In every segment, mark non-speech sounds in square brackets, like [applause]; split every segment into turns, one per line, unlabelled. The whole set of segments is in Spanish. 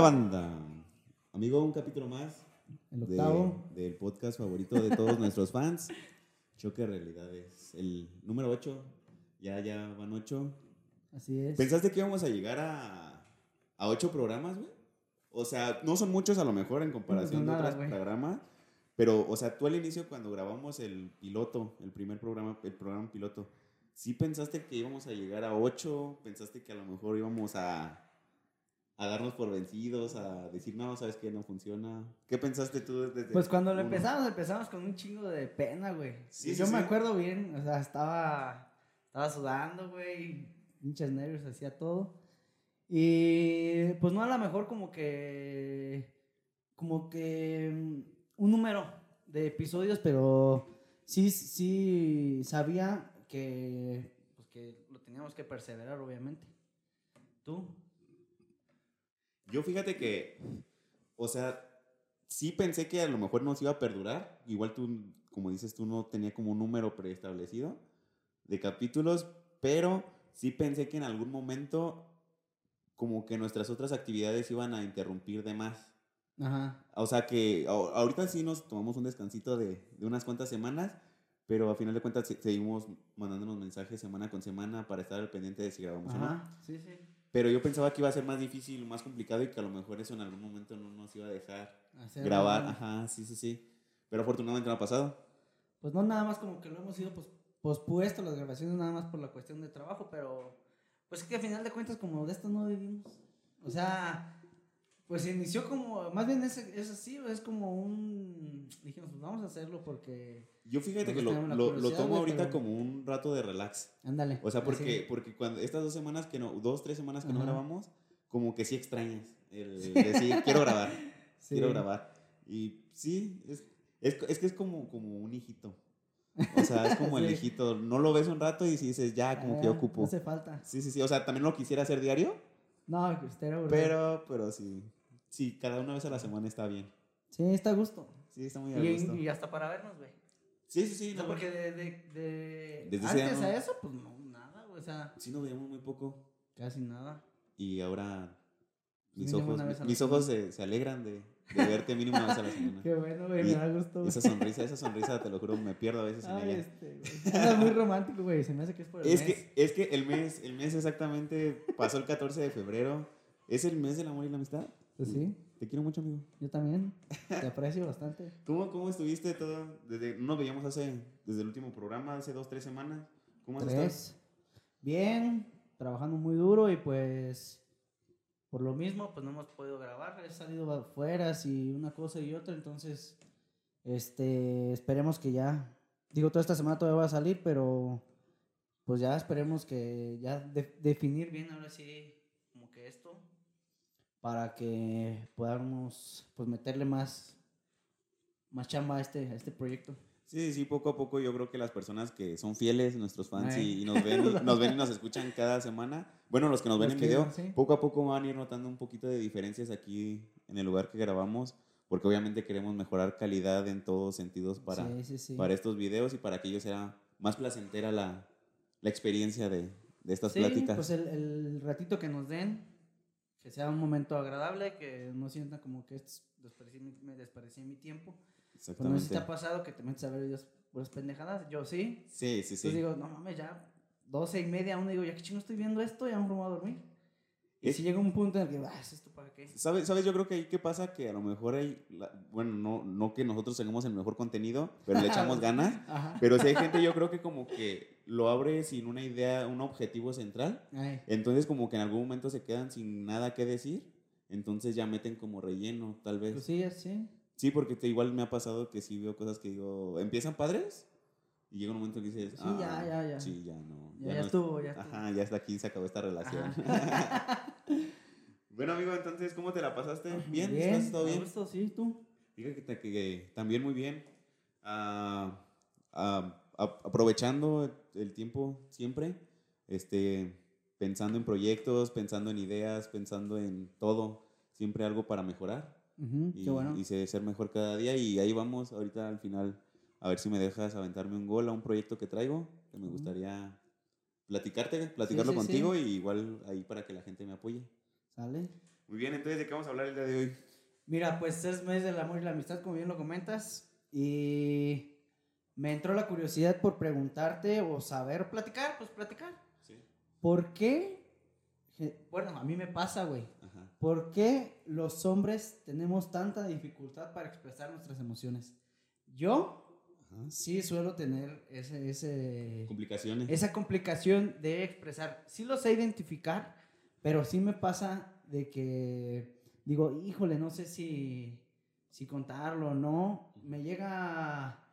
banda? Amigo, un capítulo más.
El
de-
octavo.
del podcast favorito de todos nuestros fans. Choque de realidades. El número 8. Ya, ya van 8.
Así es.
¿Pensaste que íbamos a llegar a, a 8 programas, güey? O sea, no son muchos a lo mejor en comparación
No,
de
nada,
otros programas. Pero, o sea, tú al inicio cuando grabamos el piloto, el primer programa, el programa piloto, ¿sí pensaste que íbamos a llegar a 8? ¿Pensaste que a lo mejor íbamos a, a darnos por vencidos, a decir, no, sabes que no funciona? ¿Qué pensaste tú desde
Pues cuando lo
uno?
empezamos, empezamos con un chingo de pena, güey.
Sí,
Y
sí,
Yo me acuerdo bien, o sea, estaba, estaba sudando, güey, pinches nervios, hacía todo. Y pues no a lo mejor como que, como que mm, un número de episodios, pero sí, sí sabía que, pues que lo teníamos que perseverar, obviamente. ¿Tú?
Yo fíjate que, o sea, sí pensé que a lo mejor nos iba a perdurar. Igual tú, como dices, tú no tenía como un número preestablecido de capítulos, pero sí pensé que en algún momento como que nuestras otras actividades iban a interrumpir de más.
Ajá.
O sea que ahorita sí nos tomamos un descansito de, de unas cuantas semanas, pero a final de cuentas se- seguimos mandándonos mensajes semana con semana para estar al pendiente de si grabamos o no.
Sí, sí.
Pero yo pensaba que iba a ser más difícil, más complicado y que a lo mejor eso en algún momento no nos iba a dejar
Hacer
grabar.
algo.
Ajá, sí, sí, sí. Pero afortunadamente no ha pasado.
Pues no nada más como que lo hemos ido pues, pospuesto las grabaciones nada más por la cuestión de trabajo, pero pues es que al final de cuentas como de esto no vivimos. O sea, pues inició como, más bien es, es así, es como un, dijimos, pues vamos a hacerlo porque,
Yo fíjate que lo, lo- tomo ahorita
pero-
como un rato de relax.
ándale.
O sea, porque,
así.
porque cuando estas dos semanas que no, dos, tres semanas que no grabamos, como que sí extrañas el decir, quiero grabar, [laughs]
Sí.
quiero grabar. Y sí, es, es, es que es como, como un hijito. O sea, es como [laughs] el hijito. No lo ves un rato y si dices, ya, como que
Ah,
ocupo.
No hace falta.
Sí, sí, sí. O sea, también lo quisiera hacer diario,
No, que esté aburrido.
pero, pero sí. Sí, cada una vez a la semana está bien.
Sí, está a gusto.
Sí, está muy a gusto.
Y, y hasta para vernos, güey.
Sí, sí, sí.
O sea,
no,
porque de, de, de
Desde
antes
año-
a eso, pues no, nada, güey, o sea,
Sí nos veíamos muy poco.
casi nada.
Y ahora mis
Mínimo
ojos, mis ojos se, se alegran de, de verte mínimo una vez a la semana. [laughs]
Qué bueno, güey, me da gusto. güey.
Esa sonrisa, esa sonrisa, te lo juro, me pierdo a veces en
Ay,
ella.
este. Andas muy romántico, güey. Se me hace que es por el
Es
mes.
que, es que el mes, el mes exactamente pasó el 14 de febrero. ¿Es el mes del amor y la amistad?
Pues sí,
Te quiero mucho, amigo.
yo también. Te aprecio bastante. [laughs]
¿Cómo, cómo estuviste todo? Desde, no nos veíamos hace, desde el último programa, hace dos, tres semanas. ¿Cómo has estado?
Bien, trabajando muy duro y pues por lo mismo, pues no hemos podido grabar. He salido afuera y una cosa y otra, entonces este esperemos que ya. Digo, toda esta semana todavía va a salir, pero pues ya esperemos que ya de- definir bien ahora sí como que esto para que podamos pues meterle más más chamba a este a este proyecto.
Sí, sí, poco a poco yo creo que las personas que son fieles, nuestros fans, y, y nos, ven, y, [laughs] nos ven y nos escuchan cada semana, bueno, los que nos ven
Los
en video,
ven, sí.
poco a poco van a ir notando un poquito de diferencias aquí en el lugar que grabamos, porque obviamente queremos mejorar calidad en todos sentidos para,
sí, sí,
para estos videos y para que ellos sea más placentera la, la experiencia de, de estas pláticas.
pues el, el ratito que nos den, que sea un momento agradable, que no sientan como que me desperdicié mi tiempo. Pues no sé si
Exactamente.
te ha pasado que te metes a ver videos puras pendejadas. Yo sí.
Sí, sí, sí.
Entonces digo, no mames, ya 12 y media, uno digo, ya que chingo estoy viendo esto, ya me voy a dormir.
Es-
si llega un punto en el que, ah, ¿es esto para qué?
¿Sabes? ¿Sabes? Yo creo que ahí qué pasa que a lo mejor hay, la- bueno, no, no que nosotros tengamos el mejor contenido, pero le echamos [laughs] ganas.
Ajá.
Pero si hay gente, yo creo que como que lo abre sin una idea, un objetivo central.
Ay,
Entonces como que en algún momento se quedan sin nada que decir. Entonces ya meten como relleno, tal vez.
pues sí, sí.
Sí, porque te- igual me ha pasado que sí veo cosas que digo, empiezan padres y llega un momento en que dices,
Sí,
"Ah,
ya, ya, ya.
Sí, ya no.
Ya, ya
no es-
estuvo, ya estuvo.
Ajá, ya hasta aquí se acabó esta relación. [laughs] Bueno, amigo, entonces, ¿cómo te la pasaste? ¿Bien?
Bien,
¿Estás todo bien?
gusto, sí, tú.
Fíjate que, que también muy bien. Ah, ah, a- aprovechando el tiempo siempre, este, pensando en proyectos, pensando en ideas, pensando en todo, siempre algo para mejorar
Ujú,
y,
qué bueno.
y se- ser mejor cada día. Y ahí vamos, ahorita al final, a ver si me dejas aventarme un gol a un proyecto que traigo, que me gustaría platicarte, platicarlo
sí, sí.
contigo y igual ahí para que la gente me apoye.
¿Sale?
Muy bien, entonces, ¿de qué vamos a hablar el día de hoy?
Mira, pues es mes del amor y la amistad, como bien lo comentas. Y me entró la curiosidad por preguntarte o saber platicar, pues platicar.
Sí.
¿Por qué? Bueno, a mí me pasa, güey.
Ajá.
¿Por qué los hombres tenemos tanta dificultad para expresar nuestras emociones? Yo
Ajá.
sí suelo tener ese, ese,
Complicaciones.
esa complicación de expresar. Sí lo sé identificar, pero sí me pasa de que digo, híjole, no sé si, si contarlo o no. Me llega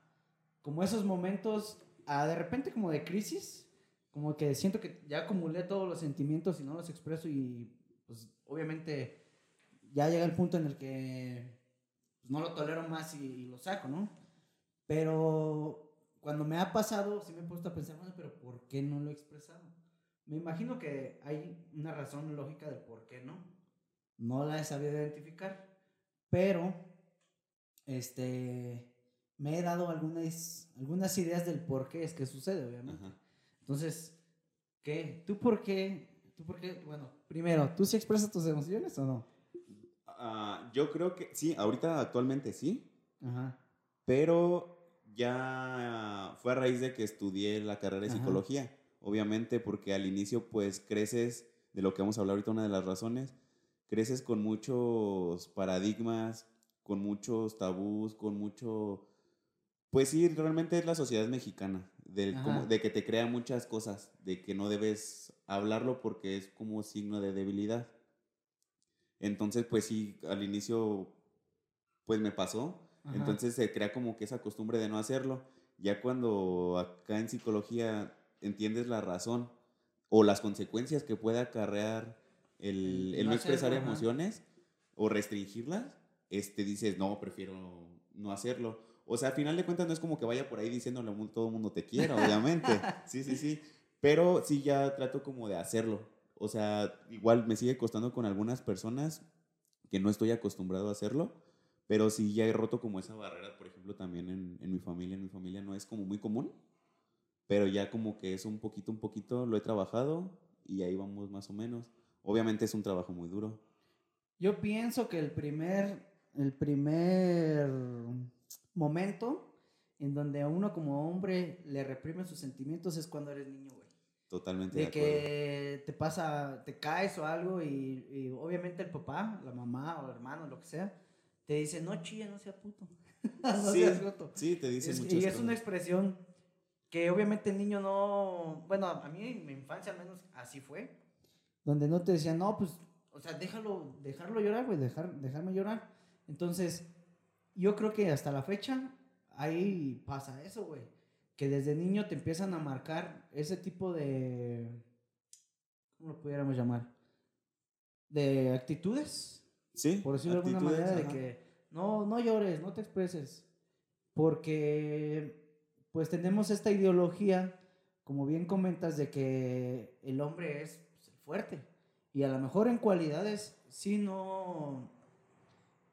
como esos momentos, a de repente como de crisis, como que siento que ya acumulé todos los sentimientos y no los expreso y pues obviamente ya llega el punto en el que pues, no lo tolero más y, y lo saco, ¿no? Pero cuando me ha pasado, sí me he puesto a pensar, bueno, pero ¿por qué no lo he expresado? Me imagino que hay una razón lógica del por qué no. No la he sabido identificar, pero este me he dado algunas, algunas ideas del por qué es que sucede, obviamente.
Ajá.
Entonces, ¿qué? ¿Tú por qué? ¿Tú por qué? Bueno, primero, ¿tú sí expresas tus emociones o no?
Ah, yo creo que sí, ahorita actualmente sí,
Ajá.
pero ya fue a raíz de que estudié la carrera de
Ajá.
psicología. Obviamente, porque al inicio, pues creces, de lo que vamos a hablar ahorita, una de las razones, creces con muchos paradigmas, con muchos tabús, con mucho. Pues sí, realmente es la sociedad mexicana, del, como- de que te crea muchas cosas, de que no debes hablarlo porque es como signo de debilidad. Entonces, pues sí, al inicio, pues me pasó.
Ajá.
Entonces se crea como que esa costumbre de no hacerlo. Ya cuando acá en psicología entiendes la razón o las consecuencias que puede acarrear el,
El no
no expresar
hacerlo, ajá.
emociones o restringirlas, este, dices, no, prefiero no hacerlo. O sea, al final de cuentas no es como que vaya por ahí diciéndole a todo el mundo te quiera, obviamente. [laughs] Sí, sí, sí. Pero sí ya trato como de hacerlo. O sea, igual me sigue costando con algunas personas que no estoy acostumbrado a hacerlo, pero sí ya he roto como esa barrera, por ejemplo, también en, en mi familia. En mi familia no es como muy común, pero ya como que es un poquito, un poquito, lo he trabajado y ahí vamos más o menos. Obviamente es un trabajo muy duro.
Yo pienso que el primer, el primer momento en donde a uno como hombre le reprime sus sentimientos es cuando eres niño, güey.
Totalmente de,
De que te pasa, te caes o algo y, y obviamente el papá, la mamá o el hermano, lo que sea, te dice, no chille, no sea puto. [laughs] no
Sí,
seas puto.
Sí, te dicen
Es-
muchas
y es
cosas.
una expresión que obviamente el niño no, bueno, a mí en mi infancia al menos así fue, donde no te decían, no, pues, o sea, déjalo, dejarlo llorar, güey, dejar, dejarme llorar. Entonces, yo creo que hasta la fecha ahí pasa eso, güey, que desde niño te empiezan a marcar ese tipo de, ¿cómo lo pudiéramos llamar? De actitudes,
Sí,
por decirlo de alguna manera, de que no, no llores, no te expreses. Porque, pues tenemos esta ideología, como bien comentas, de que el hombre es pues, el fuerte. Y a lo mejor en cualidades, sí, no.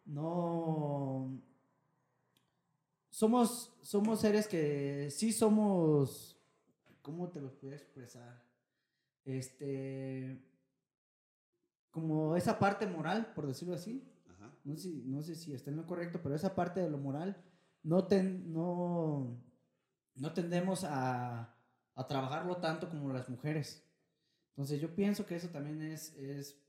No. Somos, somos seres que sí somos. ¿Cómo te lo puedo expresar? Este. Como esa parte moral, por decirlo así
Ajá.
no sé, si- no sé si está en lo correcto, pero esa parte de lo moral no, ten- no, no tendemos a, a trabajarlo tanto como las mujeres. Entonces yo pienso que eso también es, es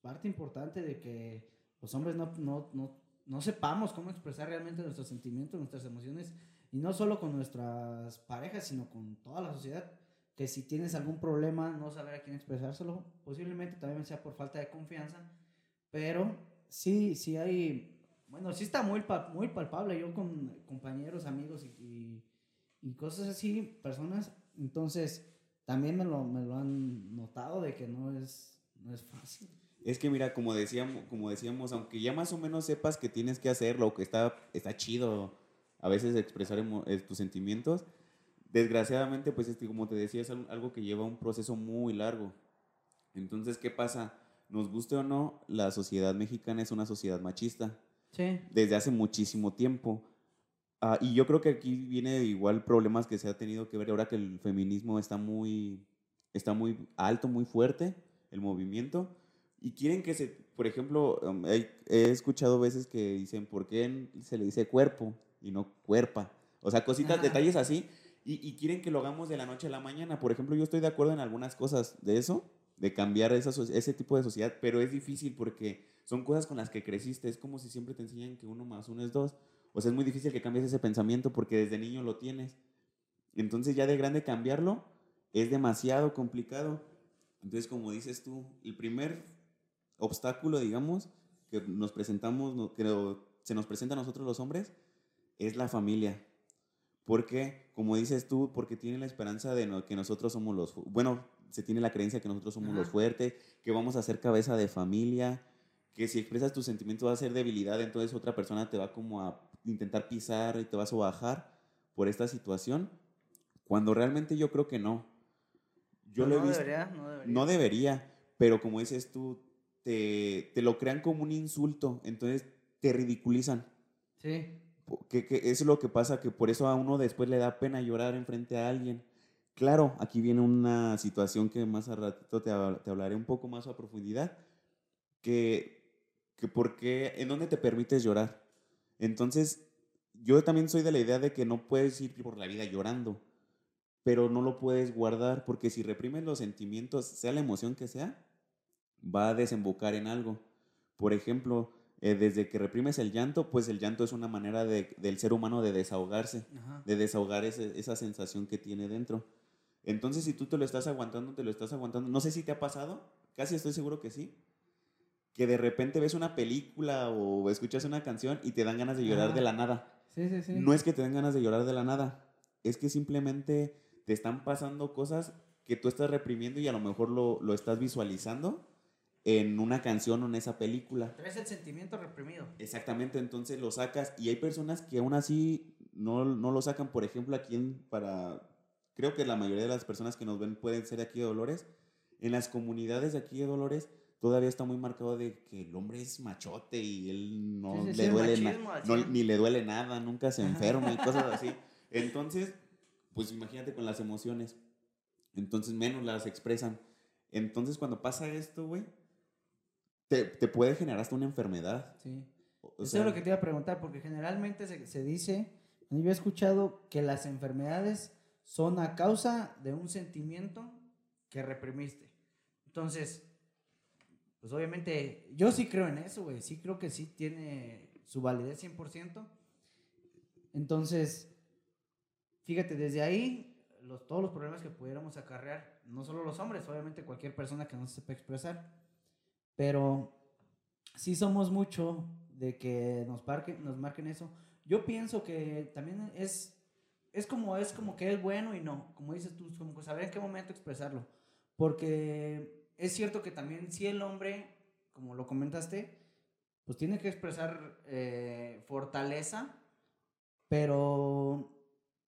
parte importante de que los hombres no, no, no, no sepamos cómo expresar realmente nuestros sentimientos, nuestras emociones, y no solo con nuestras parejas, sino con toda la sociedad. Que si tienes algún problema, no saber a quién expresárselo, posiblemente también sea por falta de confianza, pero sí, sí hay, bueno, sí está muy, muy palpable. Yo con compañeros, amigos y, y cosas así, personas, entonces también me lo, me lo han notado de que no es, no es fácil.
Es que mira, como decíamos, como decíamos, aunque ya más o menos sepas que tienes que hacerlo, que está, está chido a veces expresar eh, tus sentimientos, desgraciadamente, pues este, como te decía, es al- algo que lleva un proceso muy largo. Entonces, ¿qué pasa? Nos guste o no, la sociedad mexicana es una sociedad machista
Sí.
desde hace muchísimo tiempo. Ah, y yo creo que aquí viene igual problemas que se ha tenido que ver ahora que el feminismo está muy, está muy alto, muy fuerte, el movimiento, Y quieren que se, por ejemplo, um, he, he escuchado veces que dicen, ¿por qué se le dice cuerpo y no cuerpa? O sea, cositas, detalles así. Y, y quieren que lo hagamos de la noche a la mañana. Por ejemplo, yo estoy de acuerdo en algunas cosas de eso, de cambiar esa, ese tipo de sociedad, pero es difícil porque son cosas con las que creciste. Es como si siempre te enseñan que uno más uno es dos. O sea, es muy difícil que cambies ese pensamiento porque desde niño lo tienes. Entonces ya de grande cambiarlo es demasiado complicado. Entonces, como dices tú, el primer obstáculo, digamos, que nos presentamos, que se nos presenta a nosotros los hombres, es la familia. Porque, como dices tú, porque tienen la esperanza de no- que nosotros somos los, bueno, se tiene la creencia que nosotros somos los fuertes, que vamos a ser cabeza de familia, que si expresas tus sentimientos va a ser debilidad, entonces otra persona te va como a intentar pisar y te vas a bajar por esta situación, cuando realmente yo creo que no. Yo
No,
lo he
no
visto.
debería, no debería.
No debería, pero como dices tú, te, te lo crean como un insulto, entonces te ridiculizan.
Sí.
Que, que es lo que pasa, que por eso a uno después le da pena llorar enfrente a alguien. Claro, aquí viene una situación que más a ratito te, te hablaré un poco más a profundidad, que, que por qué, en dónde te permites llorar. Entonces, yo también soy de la idea de que no puedes ir por la vida llorando, pero no lo puedes guardar, porque si reprimes los sentimientos, sea la emoción que sea, va a desembocar en algo. Por ejemplo, eh, desde que reprimes el llanto, pues el llanto es una manera de- del ser humano de desahogarse,
Ajá.
de desahogar ese- esa sensación que tiene dentro. Entonces, si tú te lo estás aguantando, te lo estás aguantando. No sé si te ha pasado, casi estoy seguro que sí, que de repente ves una película o escuchas una canción y te dan ganas de llorar de la nada.
Sí, sí, sí.
No es que te den ganas de llorar de la nada, es que simplemente te están pasando cosas que tú estás reprimiendo y a lo mejor lo, lo estás visualizando en una canción o en esa película.
Traes el sentimiento reprimido.
Exactamente, entonces lo sacas y hay personas que aún así no, no lo sacan, por ejemplo, aquí en, para, creo que la mayoría de las personas que nos ven pueden ser de aquí de Dolores, en las comunidades de aquí de Dolores todavía está muy marcado de que el hombre es machote y él no
Sí, sí,
le
el
duele
machismo
no- ni le duele nada, nunca se enferma y cosas así. [laughs] Entonces, pues imagínate con las emociones. Entonces menos las expresan. Entonces cuando pasa esto, güey, te, te puede generar hasta una enfermedad.
Sí.
O
Eso
sea,
es lo que te iba a preguntar, porque generalmente se, se dice, yo he escuchado que las enfermedades son a causa de un sentimiento que reprimiste. Entonces, pues obviamente, yo sí creo en eso, güey, sí creo que sí tiene su validez 100%. Entonces, fíjate, desde ahí, los, todos los problemas que pudiéramos acarrear, no solo los hombres, obviamente cualquier persona que no se sepa expresar, pero sí somos mucho de que nos, nos marquen eso. Yo pienso que también es, es, como, es como que es bueno y no, como dices tú, como saber en qué momento expresarlo. Porque es cierto que también si el hombre, como lo comentaste, pues tiene que expresar eh, fortaleza, pero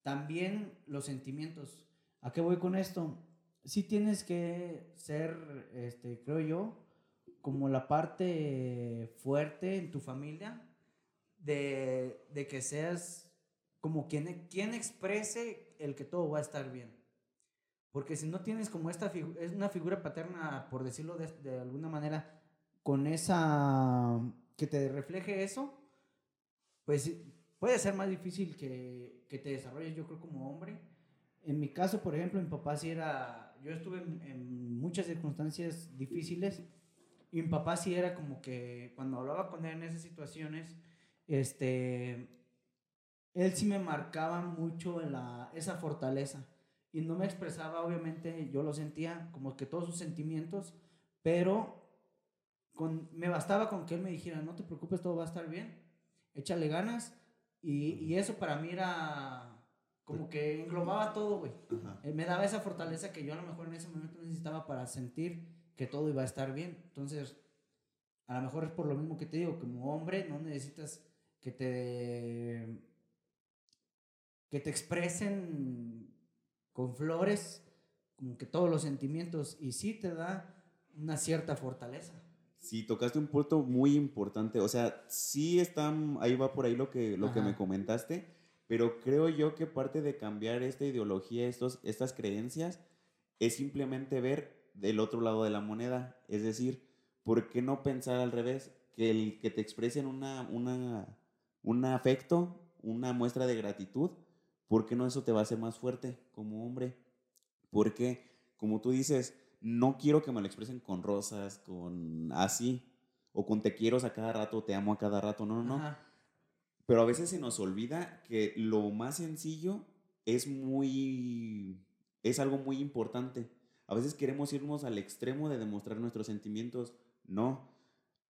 también los sentimientos. ¿A qué voy con esto? Sí tienes que ser, este, creo yo, como la parte fuerte en tu familia, de, de que seas como quien, quien exprese el que todo va a estar bien. Porque si no tienes como esta es una figura paterna, por decirlo de, de alguna manera, con esa, que te refleje eso, pues puede ser más difícil que, que te desarrolles, yo creo, como hombre. En mi caso, por ejemplo, mi papá sí era, yo estuve en, en muchas circunstancias difíciles y mi papá sí era como que cuando hablaba con él en esas situaciones, este, él sí me marcaba mucho la, esa fortaleza y no me expresaba, obviamente, yo lo sentía como que todos sus sentimientos, pero con, me bastaba con que él me dijera, no te preocupes, todo va a estar bien, échale ganas y, y eso para mí era como que englobaba todo, güey. Eh, me daba esa fortaleza que yo a lo mejor en ese momento necesitaba para sentir que todo iba a estar bien. Entonces, a lo mejor es por lo mismo que te digo, como hombre no necesitas que te que te expresen con flores como que todos los sentimientos y sí te da una cierta fortaleza.
Sí, tocaste un punto muy importante. O sea, sí está, ahí va por ahí lo que, lo que me comentaste, pero creo yo que parte de cambiar esta ideología, estos, estas creencias, es simplemente ver del otro lado de la moneda. Es decir, ¿por qué no pensar al revés? Que el que te expresen una, una, un afecto, una muestra de gratitud, ¿por qué no eso te va a hacer más fuerte como hombre? Porque, como tú dices, no quiero que me lo expresen con rosas, con así, o con te quiero a cada rato, te amo a cada rato, no, no, no. Pero a veces se nos olvida que lo más sencillo es muy, es algo muy importante. A veces queremos irnos al extremo de demostrar nuestros sentimientos. No,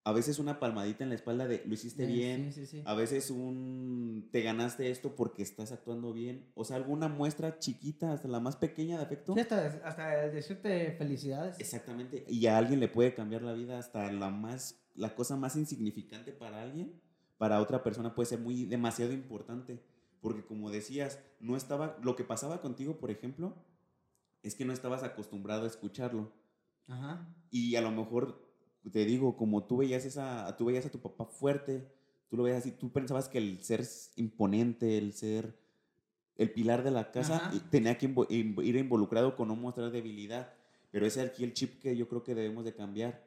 a veces una palmadita en la espalda de lo hiciste bien, a veces un te ganaste esto porque estás actuando bien, o sea, alguna muestra chiquita, hasta la más pequeña de afecto.
Hasta, hasta decirte felicidades.
Exactamente, y a alguien le puede cambiar la vida hasta la más, la cosa más insignificante para alguien, para otra persona puede ser muy, demasiado importante, porque como decías, no estaba, lo que pasaba contigo, por ejemplo, es que no estabas acostumbrado a escucharlo. Ajá. Y a lo mejor te digo, como tú veías, esa, tú veías a tu papá fuerte, tú lo veías así, tú pensabas que el ser imponente, el ser el pilar de la casa, tenía que ir involucrado con no mostrar debilidad. Pero ese es aquí el chip que yo creo que debemos de cambiar.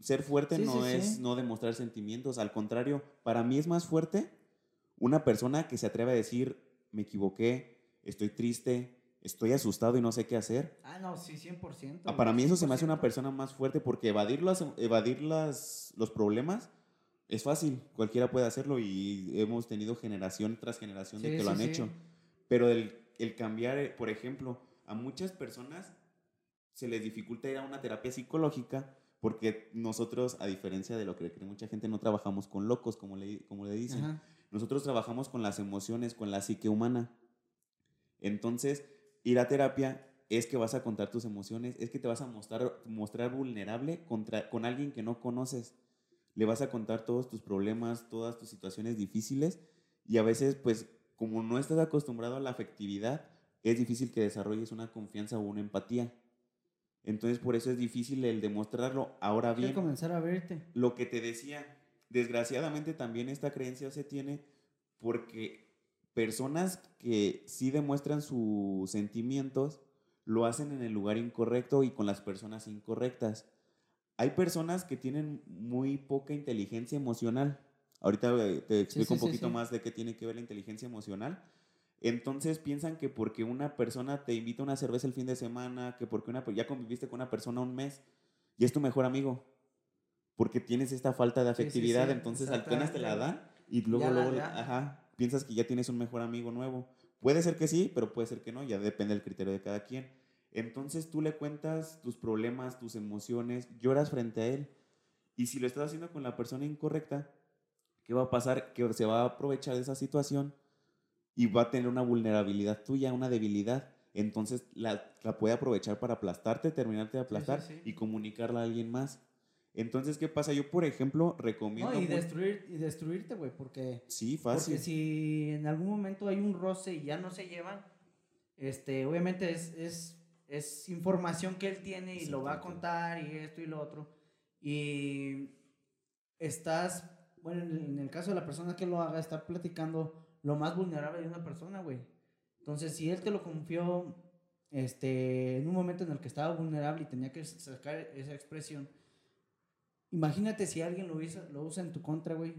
Ser fuerte no es no demostrar sentimientos, al contrario, para mí es más fuerte una persona que se atreve a decir, me equivoqué, estoy triste, estoy asustado y no sé qué hacer.
Ah, no, sí, 100%.
Ah, para mí eso se me hace una persona más fuerte porque evadir, las, evadir las, los problemas es fácil, cualquiera puede hacerlo y hemos tenido generación tras generación de que lo han hecho. Pero el, el cambiar, eh, por ejemplo, a muchas personas se les dificulta ir a una terapia psicológica porque nosotros, a diferencia de lo que cree mucha gente, no trabajamos con locos, como le, como le dicen. Nosotros trabajamos con las emociones, con la psique humana. Entonces, ir a terapia es que vas a contar tus emociones, es que te vas a mostrar, mostrar vulnerable contra, con alguien que no conoces. Le vas a contar todos tus problemas, todas tus situaciones difíciles y a veces, pues, como no estás acostumbrado a la afectividad, es difícil que desarrolles una confianza o una empatía. Entonces, por eso es difícil el demostrarlo. Ahora bien,
comenzar a verte.
Lo que te decía, desgraciadamente también esta creencia se tiene porque personas que sí demuestran sus sentimientos lo hacen en el lugar incorrecto y con las personas incorrectas. Hay personas que tienen muy poca inteligencia emocional. Ahorita eh, te explico un poquito más de qué tiene que ver la inteligencia emocional. Entonces piensan que porque una persona te invita a una cerveza el fin de semana, que porque una, ya conviviste con una persona un mes y es tu mejor amigo, porque tienes esta falta de afectividad, entonces apenas te la dan y luego, luego, ajá, piensas que ya tienes un mejor amigo nuevo. Puede ser que sí, pero puede ser que no, ya depende del criterio de cada quien. Entonces tú le cuentas tus problemas, tus emociones, lloras frente a él. Y si lo estás haciendo con la persona incorrecta, ¿qué va a pasar? Que se va a aprovechar de esa situación y va a tener una vulnerabilidad tuya, una debilidad. Entonces la, puede aprovechar para aplastarte, terminarte de aplastar y comunicarla a alguien más. Entonces, ¿qué pasa? Yo, por ejemplo, recomiendo...
No, y, destruir, y destruirte, güey, porque...
Sí, fácil.
Porque si en algún momento hay un roce y ya no se llevan, este, obviamente es, es, es información que él tiene y lo va a contar y esto y lo otro. Y estás, bueno, en el caso de la persona que lo haga, estar platicando lo más vulnerable de una persona, güey. Entonces, si él te lo confió, este, en un momento en el que estaba vulnerable y tenía que sacar esa expresión Imagínate si alguien lo usa, lo usa en tu contra, güey.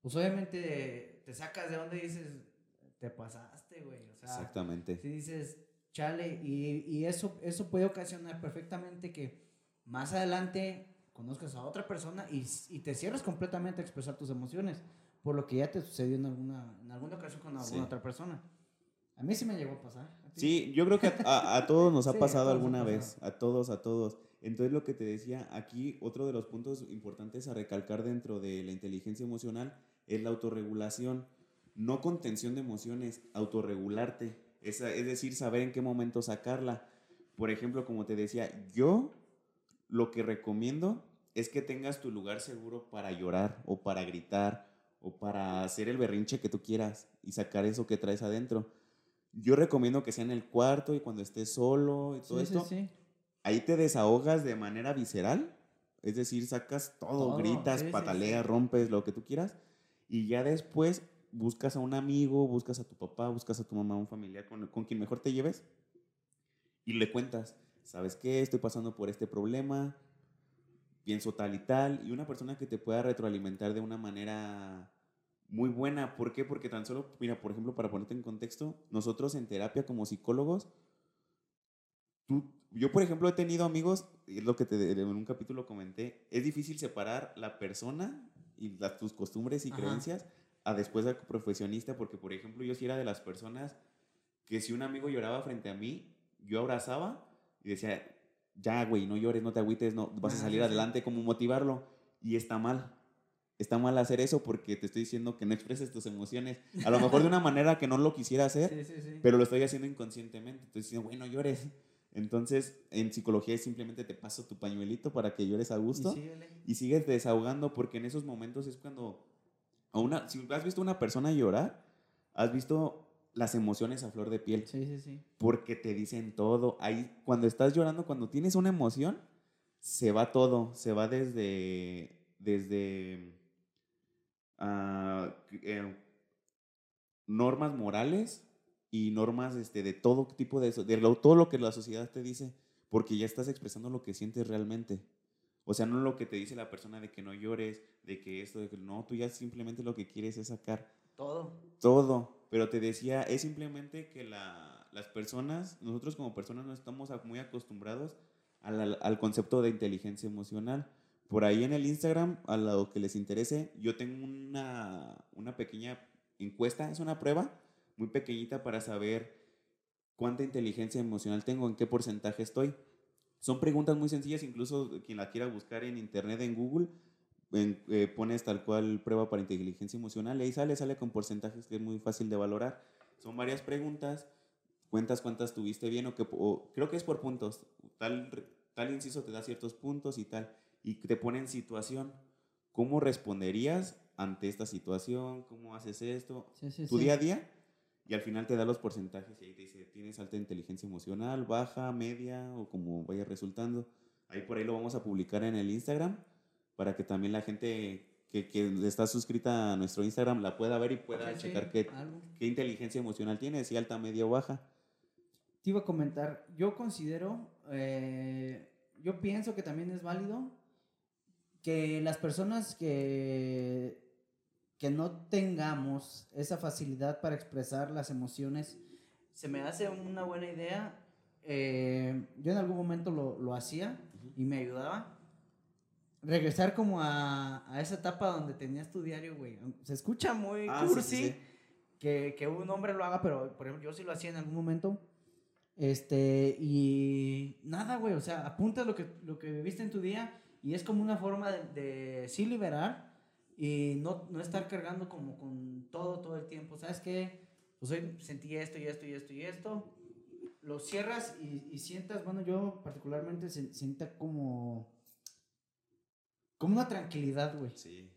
Pues obviamente te sacas de donde dices, te pasaste, güey. O sea,
Exactamente.
Si dices, chale, y, y, eso, eso puede ocasionar perfectamente que más adelante conozcas a otra persona y, y, te cierres completamente a expresar tus emociones, por lo que ya te sucedió en alguna, en alguna ocasión con alguna otra persona. A mí sí me llegó a pasar.
sí, yo creo que a, a, todos nos ha pasado alguna vez, a todos, a todos. Entonces lo que te decía, aquí otro de los puntos importantes a recalcar dentro de la inteligencia emocional es la autorregulación. No contención de emociones, autorregularte. Es, es decir, saber en qué momento sacarla. Por ejemplo, como te decía, yo lo que recomiendo es que tengas tu lugar seguro para llorar o para gritar o para hacer el berrinche que tú quieras y sacar eso que traes adentro. Yo recomiendo que sea en el cuarto y cuando estés solo y todo esto. Sí, sí ahí te desahogas de manera visceral, es decir, sacas todo, gritas, pataleas, rompes, lo que tú quieras, y ya después buscas a un amigo, buscas a tu papá, buscas a tu mamá, un familiar con, con quien mejor te lleves, y le cuentas, ¿sabes qué? Estoy pasando por este problema, pienso tal y tal, y una persona que te pueda retroalimentar de una manera muy buena. ¿Por qué? Porque tan solo, mira, por ejemplo, para ponerte en contexto, nosotros en terapia como psicólogos, tú, yo por ejemplo he tenido amigos, y es lo que te, en un capítulo comenté, es difícil separar la persona y las, tus costumbres y
Ajá.
creencias a después de profesionista, porque por ejemplo yo sí era de las personas que si un amigo lloraba frente a mí, yo abrazaba y decía, ya, güey, no llores, no te agüites, no, vas a
Ah,
salir adelante, como motivarlo. Y está mal. Está mal hacer eso porque te estoy diciendo que no expreses tus emociones. A lo mejor de una [laughs] manera que no lo quisiera hacer,
Sí, sí, sí.
pero lo estoy haciendo inconscientemente. Estoy diciendo, güey, no llores. Entonces, en psicología es simplemente te paso tu pañuelito para que llores a gusto
Y
sigues desahogando porque en esos momentos es cuando a una si has visto a una persona llorar, has visto las emociones a flor de piel
Sí, sí, sí.
porque te dicen todo. Ahí cuando estás llorando, cuando tienes una emoción, se va todo, se va desde desde ah, eh, normas morales y normas este, de todo tipo de eso, de lo- todo lo que la sociedad te dice, porque ya estás expresando lo que sientes realmente. O sea, no lo que te dice la persona de que no llores, de que esto, de que no, tú ya simplemente lo que quieres es sacar
Todo.
todo. Pero te decía, es simplemente que la- las personas, nosotros como personas no estamos muy acostumbrados al, al concepto de inteligencia emocional. Por ahí en el Instagram, a lo que les interese, yo tengo una, una pequeña encuesta, es una prueba muy pequeñita para saber cuánta inteligencia emocional tengo, en qué porcentaje estoy. Son preguntas muy sencillas, incluso quien la quiera buscar en internet, en Google, en- eh, pones tal cual prueba para inteligencia emocional y ahí sale, sale con porcentajes que es muy fácil de valorar. Son varias preguntas, cuentas cuántas tuviste bien o que o creo que es por puntos. Tal, tal inciso te da ciertos puntos y tal. Y te pone en situación. ¿Cómo responderías ante esta situación? ¿Cómo haces esto?
Sí, sí,
tu
sí.
día a día y al final te da los porcentajes y ahí te dice, tienes alta inteligencia emocional, baja, media o como vaya resultando. Ahí por ahí lo vamos a publicar en el Instagram para que también la gente que, que está suscrita a nuestro Instagram la pueda ver y pueda
Sí,
checar qué, qué inteligencia emocional tiene, si alta, media o baja.
Te iba a comentar, yo considero, eh, yo pienso que también es válido que las personas que, que no tengamos esa facilidad para expresar las emociones, se me hace una buena idea. eh, yo en algún momento lo, lo hacía y me ayudaba. Regresar como a, a esa etapa donde tenías tu diario, güey. Se escucha muy
Ah, sí, sí,
cursi
sí.
Que, que un hombre lo haga, pero por ejemplo yo sí lo hacía en algún momento. Este, y nada, güey, o sea, apuntas lo que, lo que viviste en tu día y es como una forma de, de sí liberar y no, no estar cargando como con todo, todo el tiempo. ¿Sabes qué? Pues hoy sentí esto y esto y esto y esto. Lo cierras y, y sientas, bueno, yo particularmente se, sienta como, como una tranquilidad, güey.
Sí.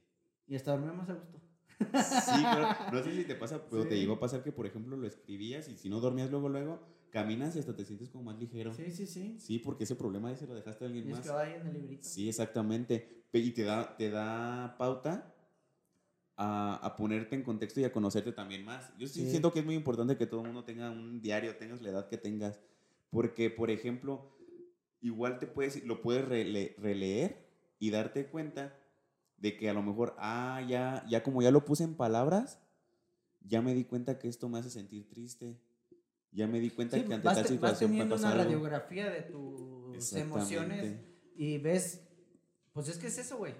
Y hasta dormir más a gusto.
Sí, pero no sé si te pasa, pero te llegó a pasar que, por ejemplo, lo escribías y si no dormías luego, luego, caminas y hasta te sientes como más ligero.
Sí, sí, sí.
Sí, porque ese problema ahí se lo dejaste a alguien
Y es
más.
que va ahí en el librito.
Sí, exactamente. Y te da, te da pauta a, a ponerte en contexto y a conocerte también más. Yo sí,
Sí.
siento que es muy importante que todo el mundo tenga un diario, tengas la edad que tengas. Porque, por ejemplo, igual te puedes, lo puedes rele- releer y darte cuenta de que a lo mejor, ah, ya, ya como ya lo puse en palabras, ya me di cuenta que esto me hace sentir triste. Ya me di cuenta
Sí,
que ante
vas,
tal
te- vas
situación me pasa
una
algo.
radiografía de tus emociones y ves, pues es que es eso, güey.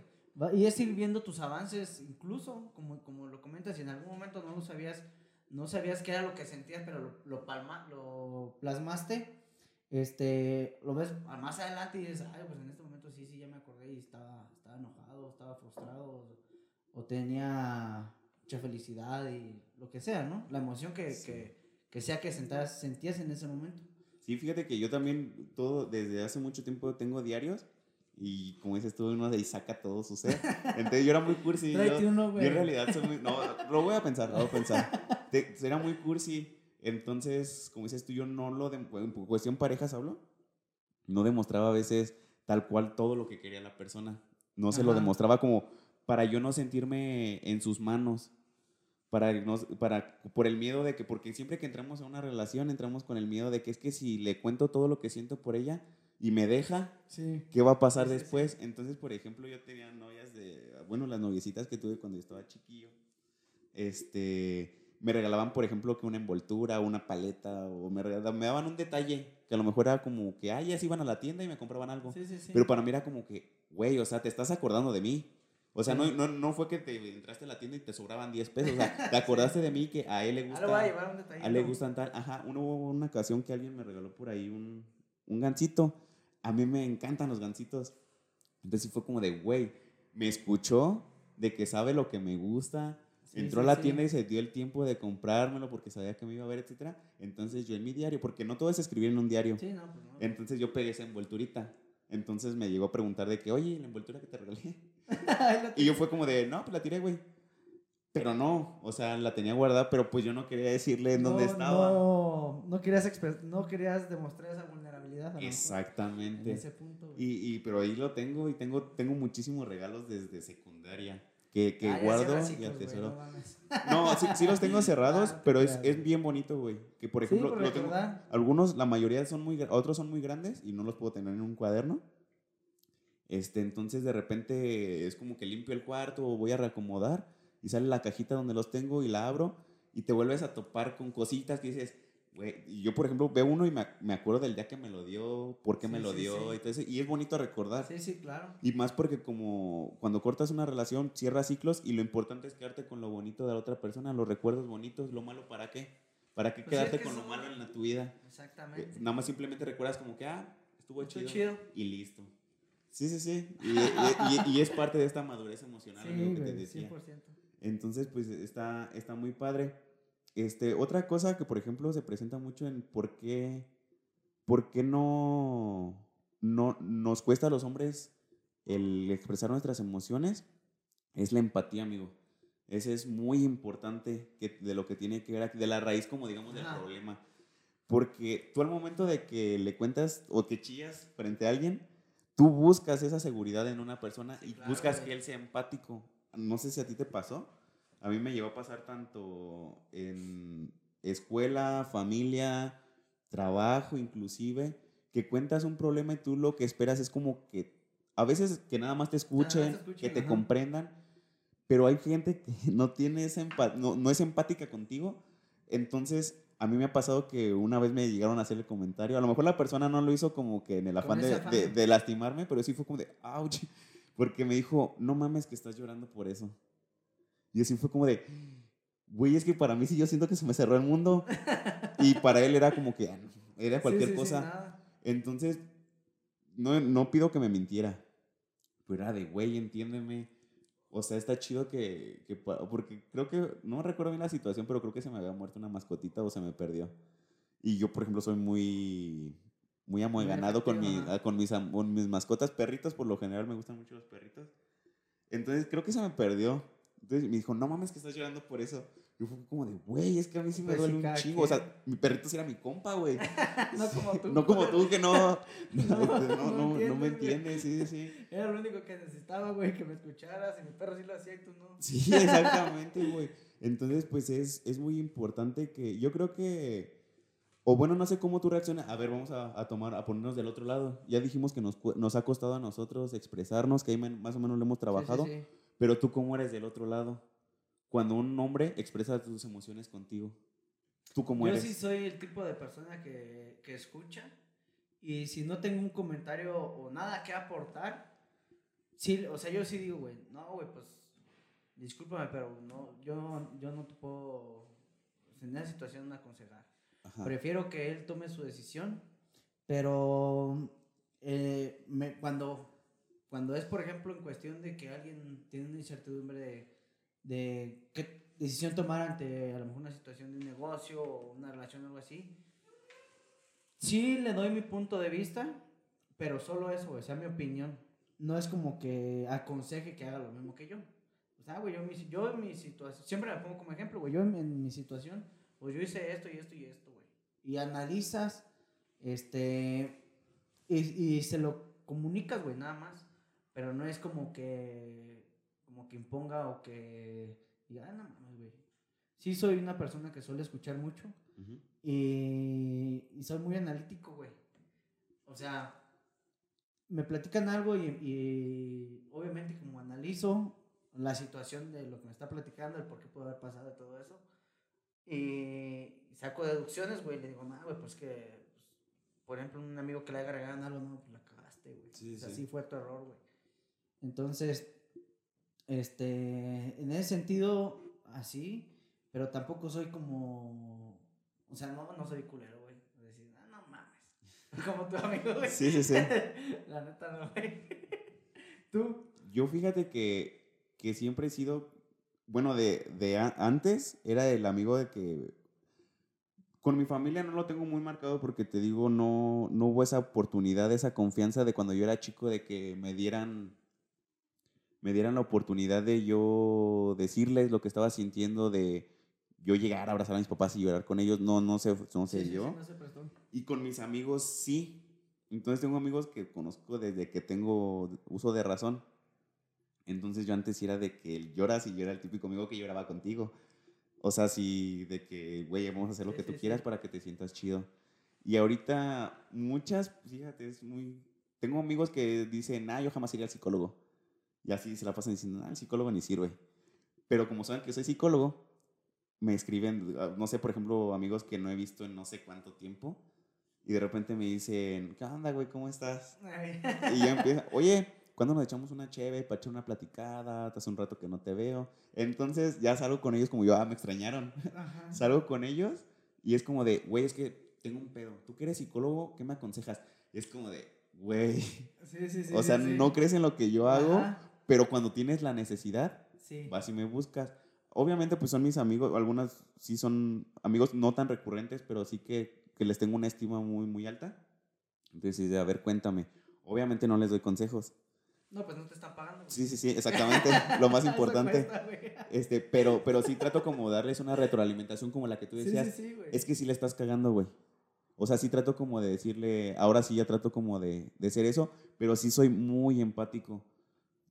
Y es ir viendo tus avances, incluso, como, como lo comentas, si en algún momento no lo sabías, no sabías qué era lo que sentías, pero lo, lo, palma, lo plasmaste, este, lo ves más adelante y dices, ay, pues en este momento sí, sí, ya me acordé y estaba, estaba enojado, estaba frustrado, o, o tenía mucha felicidad y lo que sea, ¿no? La emoción que,
Sí.
que, que sea que sentas, sentías en ese momento.
Sí, fíjate que yo también todo desde hace mucho tiempo tengo diarios y como dices tú, uno de ahí saca todo su ser. [laughs] Entonces yo era muy cursi. yo,
uno,
yo en realidad soy muy... No, lo voy a pensar, lo voy a pensar. [laughs] Te- era muy cursi. Entonces, como dices tú, yo no lo... De, en cuestión parejas hablo. No demostraba a veces tal cual todo lo que quería la persona. No se lo
Ajá.
demostraba como para yo no sentirme en sus manos. Para, no, para, por el miedo de que, porque siempre que entramos a una relación, entramos con el miedo de que es que si le cuento todo lo que siento por ella, y me deja,
Sí.
¿qué va a pasar
Sí, sí, sí.
después? Entonces, por ejemplo, yo tenía novias de, bueno, las noviecitas que tuve cuando yo estaba chiquillo, este, me regalaban, por ejemplo, que una envoltura, una paleta, o me, regalaban, me daban un detalle, que a lo mejor era como que, ah, ellas iban a la tienda y me compraban algo. Pero para mí era como que, güey, o sea, te estás acordando de mí. O sea, no, no, no fue que te entraste a la tienda y te sobraban 10 pesos. O sea, te [laughs] acordaste de mí que a él le
Ah,
gusta.
a llevar un detallito.
A él le gustan tal. Ajá, uno, hubo una ocasión que alguien me regaló por ahí un, un gancito. A mí me encantan los gancitos. Entonces sí fue como de, güey, me escuchó de que sabe lo que me gusta.
Sí,
Entró
sí,
a la
sí.
tienda y se dio el tiempo de comprármelo porque sabía que me iba a ver, etcétera. Entonces yo en mi diario, porque no todo es escribir en un diario.
Sí, no, pues no.
Entonces yo pegué esa envolturita. Entonces me llegó a preguntar de que, oye, la envoltura que te regalé. [laughs] Y yo fue como de, no, pues la tiré, güey. Pero no, o sea, la tenía guardada, pero pues yo no quería decirle en dónde
no,
estaba.
No, no querías, no querías demostrar esa vulnerabilidad. mejor, En
Exactamente.
ese punto.
Y, y, pero ahí lo tengo y tengo, tengo muchísimos regalos desde secundaria que, que
Ah,
guardo y atesoro.
no.
No, sí, sí los tengo [laughs] cerrados,
Ah,
pero es, es bien bonito, güey. Que por
Sí,
ejemplo,
por
lo tengo- algunos, la mayoría son muy, otros son muy grandes y no los puedo tener en un cuaderno. Este, entonces de repente es como que limpio el cuarto o voy a reacomodar y sale la cajita donde los tengo y la abro y te vuelves a topar con cositas que dices, güey, y yo por ejemplo veo uno y me, me acuerdo del día que me lo dio, por qué me lo
sí,
dio
sí.
y todo eso, y es bonito recordar.
Sí, sí, claro.
Y más porque como cuando cortas una relación, cierras ciclos y lo importante es quedarte con lo bonito de la otra persona, los recuerdos bonitos, lo malo para qué. ¿Para qué
Pues
quedarte
es que
con lo malo en la, tu vida? Eh,
Exactamente.
Nada más simplemente recuerdas como que, ah, estuvo
Estuvo
chido,
chido.
y listo. Sí, sí, sí. Y, y- es parte de esta madurez emocional,
Sí,
amigo, que te decía.
100%.
Entonces, pues está, está muy padre. Este, otra cosa que, por ejemplo, se presenta mucho en por qué, por qué no, no nos cuesta a los hombres el expresar nuestras emociones es la empatía, amigo. Ese es muy importante que, de lo que tiene que ver aquí, de la raíz, como digamos, del problema. Porque tú al momento de que le cuentas o que chillas frente a alguien, tú buscas esa seguridad en una persona
Sí,
y
claro,
buscas que él sea empático. No sé si a ti te pasó. A mí me llegó a pasar tanto en escuela, familia, trabajo inclusive, que cuentas un problema y tú lo que esperas es como que a veces que nada más te escuchen,
escuchen,
que te
ajá.
comprendan, pero hay gente que [laughs] no tiene esa no, no es empática contigo. Entonces, a mí me ha pasado que una vez me llegaron a hacer el comentario, a lo mejor la persona no lo hizo como que en el afán de,
afán.
de- de lastimarme, pero sí fue como de, ouch, porque me dijo, no mames que estás llorando por eso. Y así fue como de, güey, es que para mí sí yo siento que se me cerró el mundo. y para él era como que, era cualquier
Sí, sí, sí,
cosa.
nada.
Entonces, no, no pido que me mintiera. Pero era de, güey, entiéndeme. O sea, está chido que, que Porque creo que. No recuerdo bien la situación, pero creo que se me había muerto una mascotita o se me perdió. Y yo, por ejemplo, soy muy. Muy amueganado con, mi, con, mis, con mis mascotas. Perritos, por lo general, me gustan mucho los perritos. Entonces, creo que se me perdió. Entonces me dijo, no mames, que estás llorando por eso. Yo fue como de, güey, es que a mí sí me
Pues
duele un chingo. O sea, mi perrito sí era mi compa, güey. [laughs]
No como tú.
No como tú que no. [laughs] No, no,
no
no, me
entiendes,
sí, sí, sí.
Era lo único que necesitaba, güey, que me escucharas. Y mi perro sí lo hacía y tú no.
Sí, [laughs] exactamente, güey. Entonces, pues es, es muy importante que yo creo que, o bueno, no sé cómo tú reaccionas. A ver, vamos a, a tomar, a ponernos del otro lado. Ya dijimos que nos, nos ha costado a nosotros expresarnos, que ahí más o menos lo hemos trabajado.
Sí, sí, sí.
Pero tú, ¿cómo eres del otro lado? Cuando un hombre expresa tus emociones contigo. ¿Tú cómo
Yo
eres?
sí soy el tipo de persona que, que escucha. Y si no tengo un comentario o nada que aportar, sí, o sea, yo sí digo, güey, no, güey, pues, discúlpame, pero no, yo, yo no te puedo, pues, en esa situación, aconsejar.
Ajá.
Prefiero que él tome su decisión, pero eh, me- cuando, cuando es, por ejemplo, en cuestión de que alguien tiene una incertidumbre de, de qué decisión tomar ante a lo mejor una situación de un negocio o una relación o algo así, sí le doy mi punto de vista, pero solo eso, o sea, mi opinión. No es como que aconseje que haga lo mismo que yo. O sea, güey, yo, mi, yo en mi situación, siempre me pongo como ejemplo, güey, yo en, en mi situación, pues yo hice esto y esto y esto, güey. Y analizas, este, y, y se lo comunicas, güey, nada más. Pero no es como que, como que imponga o que diga, ah, no mames, güey. Sí soy una persona que suele escuchar mucho y, y soy muy analítico, güey. O sea, me platican algo y, y obviamente como analizo la situación de lo que me está platicando, el por qué puede haber pasado y todo eso, y saco deducciones, güey, le digo, no, güey, pues que, pues, por ejemplo, un amigo que le haya agregado algo, no, pues la cagaste, güey.
Sí,
o sea,
sí.
sí fue tu error, güey. Entonces, este, en ese sentido, así, pero tampoco soy como, o sea, no, no soy culero, güey. De Decir, ah, no mames. [laughs] Como tu amigo, güey.
Sí, sí, sí. [laughs]
La neta no, güey. [laughs] ¿Tú?
Yo fíjate que, que siempre he sido, bueno, de, de a- antes era el amigo de que con mi familia no lo tengo muy marcado porque te digo, no, no hubo esa oportunidad, esa confianza de cuando yo era chico de que me dieran, me dieran la oportunidad de yo decirles lo que estaba sintiendo, de yo llegar a abrazar a mis papás y llorar con ellos. No, no sé, no sé
Sí,
yo.
sí, no se prestó.
Y con mis amigos sí. Entonces tengo amigos que conozco desde que tengo uso de razón. Entonces yo antes era de que lloras y yo era el típico amigo que lloraba contigo. O sea, sí, de que, güey, vamos a hacer lo
Sí,
que tú quieras para que te sientas chido. Y ahorita muchas, fíjate, es muy... Tengo amigos que dicen, ah, yo jamás iría al psicólogo. Y así se la pasan diciendo, ah, el psicólogo ni sirve. Pero como saben que soy psicólogo, me escriben, ah, no sé, por ejemplo, amigos que no he visto en no sé cuánto tiempo. Y de repente me dicen, ¿qué onda, güey? ¿Cómo estás? Y ya empieza, oye, ¿cuándo nos echamos una cheve para echar una platicada? Hace un rato que no te veo. Entonces ya salgo con ellos como yo, ah, me extrañaron.
Ajá.
Salgo con ellos y es como de, güey, es que tengo un pedo. ¿Tú que eres psicólogo? ¿Qué me aconsejas? Y es como de, güey,
Sí, sí, sí.
o sea, no crees en lo que yo hago,
Ajá,
pero cuando tienes la necesidad,
Sí.
vas y me buscas. Obviamente, pues son mis amigos, algunas sí son amigos no tan recurrentes, pero sí que, que les tengo una estima muy, muy alta. Entonces, a ver, cuéntame. Obviamente no les doy consejos.
No, pues no te están pagando. güey.
Sí, sí, sí, exactamente, [laughs] lo más importante.
cuesta.
Este, pero, pero sí trato como darles una retroalimentación como la que tú
Sí,
decías.
sí, sí, güey.
Es que sí le estás cagando, güey. O sea, sí trato como de decirle, ahora sí ya trato como de, de ser eso, pero sí soy muy empático.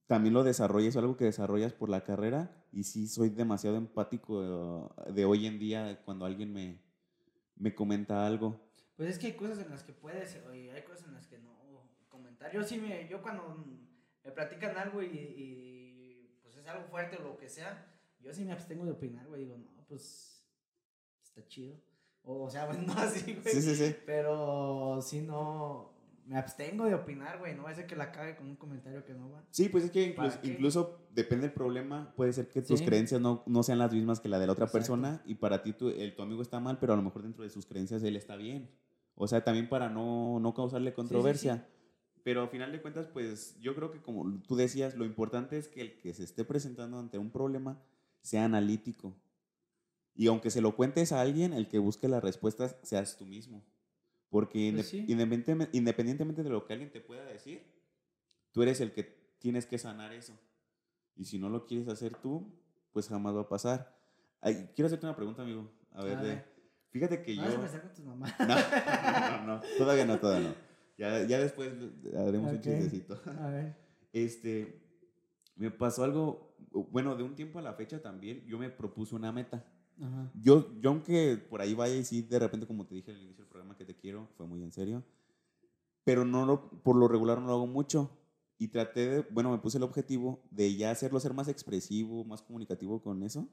También lo desarrollas, es algo que desarrollas por la carrera y sí soy demasiado empático eh, de hoy en día cuando alguien me, me comenta algo.
Pues es que hay cosas en las que puedes, y hay cosas en las que no comentar. Yo sí me, yo cuando me platican algo y, y, pues es algo fuerte o lo que sea, yo sí me abstengo de opinar, güey. Digo, no, pues está chido. O, o sea, [laughs] bueno, no así, güey.
Sí, sí, sí.
Pero si no, me abstengo de opinar, güey. No va a ser que la cague con un comentario que no va.
Sí, pues es que incluso, depende del problema, puede ser que tus
Sí.
creencias no, no sean las mismas que la de la otra
Exacto.
persona y para ti tu, el, tu amigo está mal, pero a lo mejor dentro de sus creencias él está bien. O sea, también para no, no causarle controversia. Pero al final de cuentas, pues yo creo que como tú decías, lo importante es que el que se esté presentando ante un problema sea analítico. Y aunque se lo cuentes a alguien, el que busque las respuestas seas tú mismo. Porque
Pues
inde-
sí.
independientemente, independientemente de lo que alguien te pueda decir, tú eres el que tienes que sanar eso. Y si no lo quieres hacer tú, pues jamás va a pasar. Ay, quiero hacerte una pregunta, amigo. A ver,
A
de-
ver.
fíjate que yo...
eso me saco tus mamás. [laughs]
No, no, no, todavía no, todavía no. Ya, ya después haremos un
Ok.
chistecito.
A ver. [laughs]
Este, me pasó algo, bueno, de un tiempo a la fecha también, yo me propuse una meta.
Ajá.
Yo, yo aunque por ahí vaya y sí, de repente, como te dije al inicio del programa que te quiero, fue muy en serio, pero no lo, por lo regular no lo hago mucho. Y traté de, bueno, me puse el objetivo de ya hacerlo ser más expresivo, más comunicativo con eso,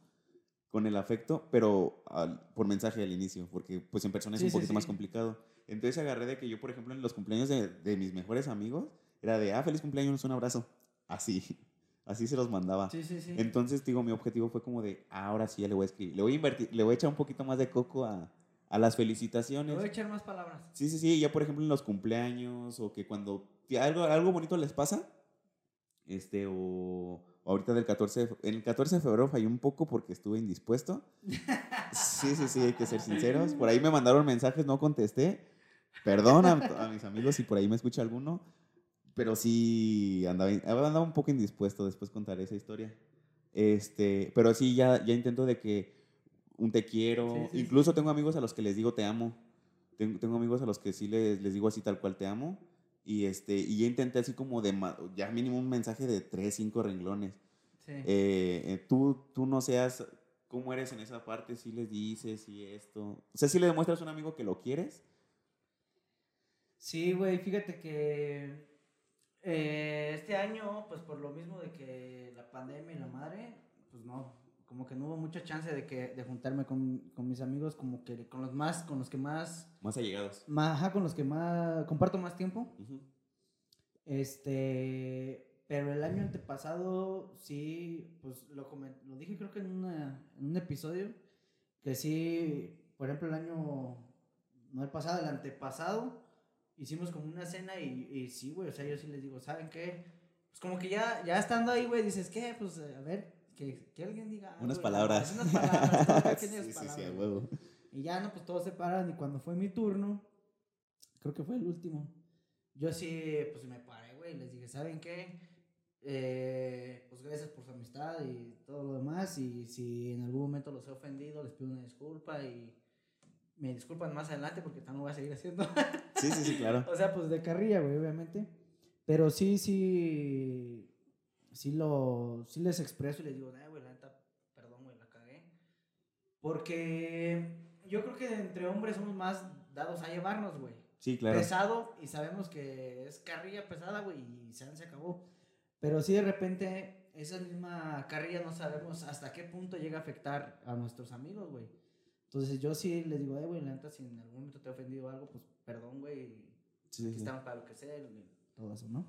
con el afecto, pero al- por mensaje al inicio, porque pues en persona es
Sí,
un
sí,
poquito más
sí.
complicado. Entonces agarré de que yo, por ejemplo, en los cumpleaños de, de mis mejores amigos, era de, ah, feliz cumpleaños, un abrazo. Así, así se los mandaba.
Sí, sí, sí.
Entonces, digo, mi objetivo fue como de, ah, ahora sí ya le voy a escribir, le voy a invertir, le voy a echar un poquito más de coco a, a las
Le
felicitaciones.
voy a echar más palabras.
Sí, sí, sí, ya por ejemplo en los cumpleaños o que cuando algo, algo bonito les pasa, este, o ahorita del 14, de- en el 14 de febrero falló un poco porque estuve indispuesto. Sí, sí, sí, hay que ser sinceros. Por ahí me mandaron mensajes, no contesté. Perdón a, a mis amigos si por ahí me escucha alguno, pero sí andaba, andaba un poco indispuesto, después contaré esa historia. Este, pero sí, ya, ya intento de que un te quiero,
Sí, sí,
incluso tengo amigos a los que les digo te amo. Tengo, tengo amigos a los que sí les, les digo así tal cual te amo. Y, este, y ya intenté así como de, ya mínimo un mensaje de tres, cinco renglones.
Sí.
Eh, eh, tú, tú no seas cómo eres en esa parte, si les dices y esto. O sea, si le demuestras a un amigo que lo quieres.
Sí, güey, fíjate que Eh, este año, pues por lo mismo de que la pandemia y la madre, pues no, como que no hubo mucha chance de que de juntarme con, con mis amigos, como que con los más, con los que más,
Más allegados.
más, ajá, con los que más comparto más tiempo.
Ujú.
Este, pero el año antepasado sí, pues lo, comen- lo dije creo que en, una- en un episodio, que sí, por ejemplo el año, no el pasado, el antepasado, hicimos como una cena y, y sí, güey, o sea, yo sí les digo, ¿saben qué? Pues como que ya, ya estando ahí, güey, dices, ¿qué? Pues a ver, que, que alguien diga
Unas palabras.
Unas palabras, [laughs]
sí, sí, sí, a huevo.
Y ya, no, pues todos se paran y cuando fue mi turno, creo que fue el último, yo sí, pues me paré, güey, y les dije, ¿saben qué? Eh, pues gracias por su amistad y todo lo demás y si en algún momento los he ofendido, les pido una disculpa y me disculpan más adelante porque también lo voy a seguir haciendo. [laughs]
Sí, sí, sí, claro.
o sea, pues de carrilla, güey, obviamente. Pero sí, sí, sí lo, sí les expreso y les digo, "Ay, güey, la neta, perdón, güey, la cagué. Porque yo creo que entre hombres somos más dados a llevarnos, güey.
Sí, claro.
Pesado y sabemos que es carrilla pesada, güey, y se, se acabó. Pero sí, de repente, esa misma carrilla no sabemos hasta qué punto llega a afectar a nuestros amigos, güey. Entonces yo sí les digo, eh, güey, la neta, si en algún momento te he ofendido algo, pues perdón, güey,
Sí,
aquí
sí.
estamos para lo que sea, y todo eso, ¿no?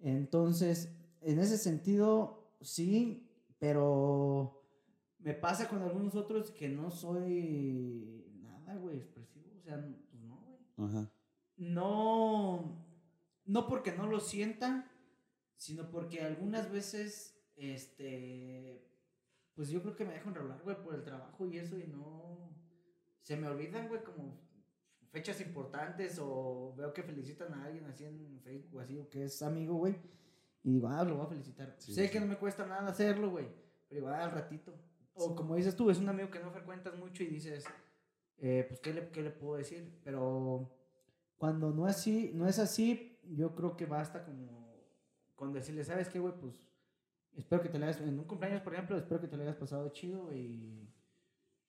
Entonces, en ese sentido, sí, pero me pasa con algunos otros que no soy nada, güey, expresivo, o sea, pues no, güey.
Ajá.
No, no porque no lo sienta, sino porque algunas veces, este, pues yo creo que me dejo enrolar, güey, por el trabajo y eso, y no, se me olvidan, güey, como fechas importantes o veo que felicitan a alguien así en Facebook o así, o que es amigo, güey, y digo, ah, lo voy a felicitar.
Sí,
sé
sí,
que no me cuesta nada hacerlo, güey, pero digo, ah, al ratito. O como dices tú, es un amigo que no frecuentas mucho y dices, eh, pues, ¿qué le, ¿qué le puedo decir? Pero cuando no, así, no es así, yo creo que basta como con decirle, ¿sabes qué, güey? Pues espero que te lo hayas, en un cumpleaños, por ejemplo, espero que te lo hayas pasado chido y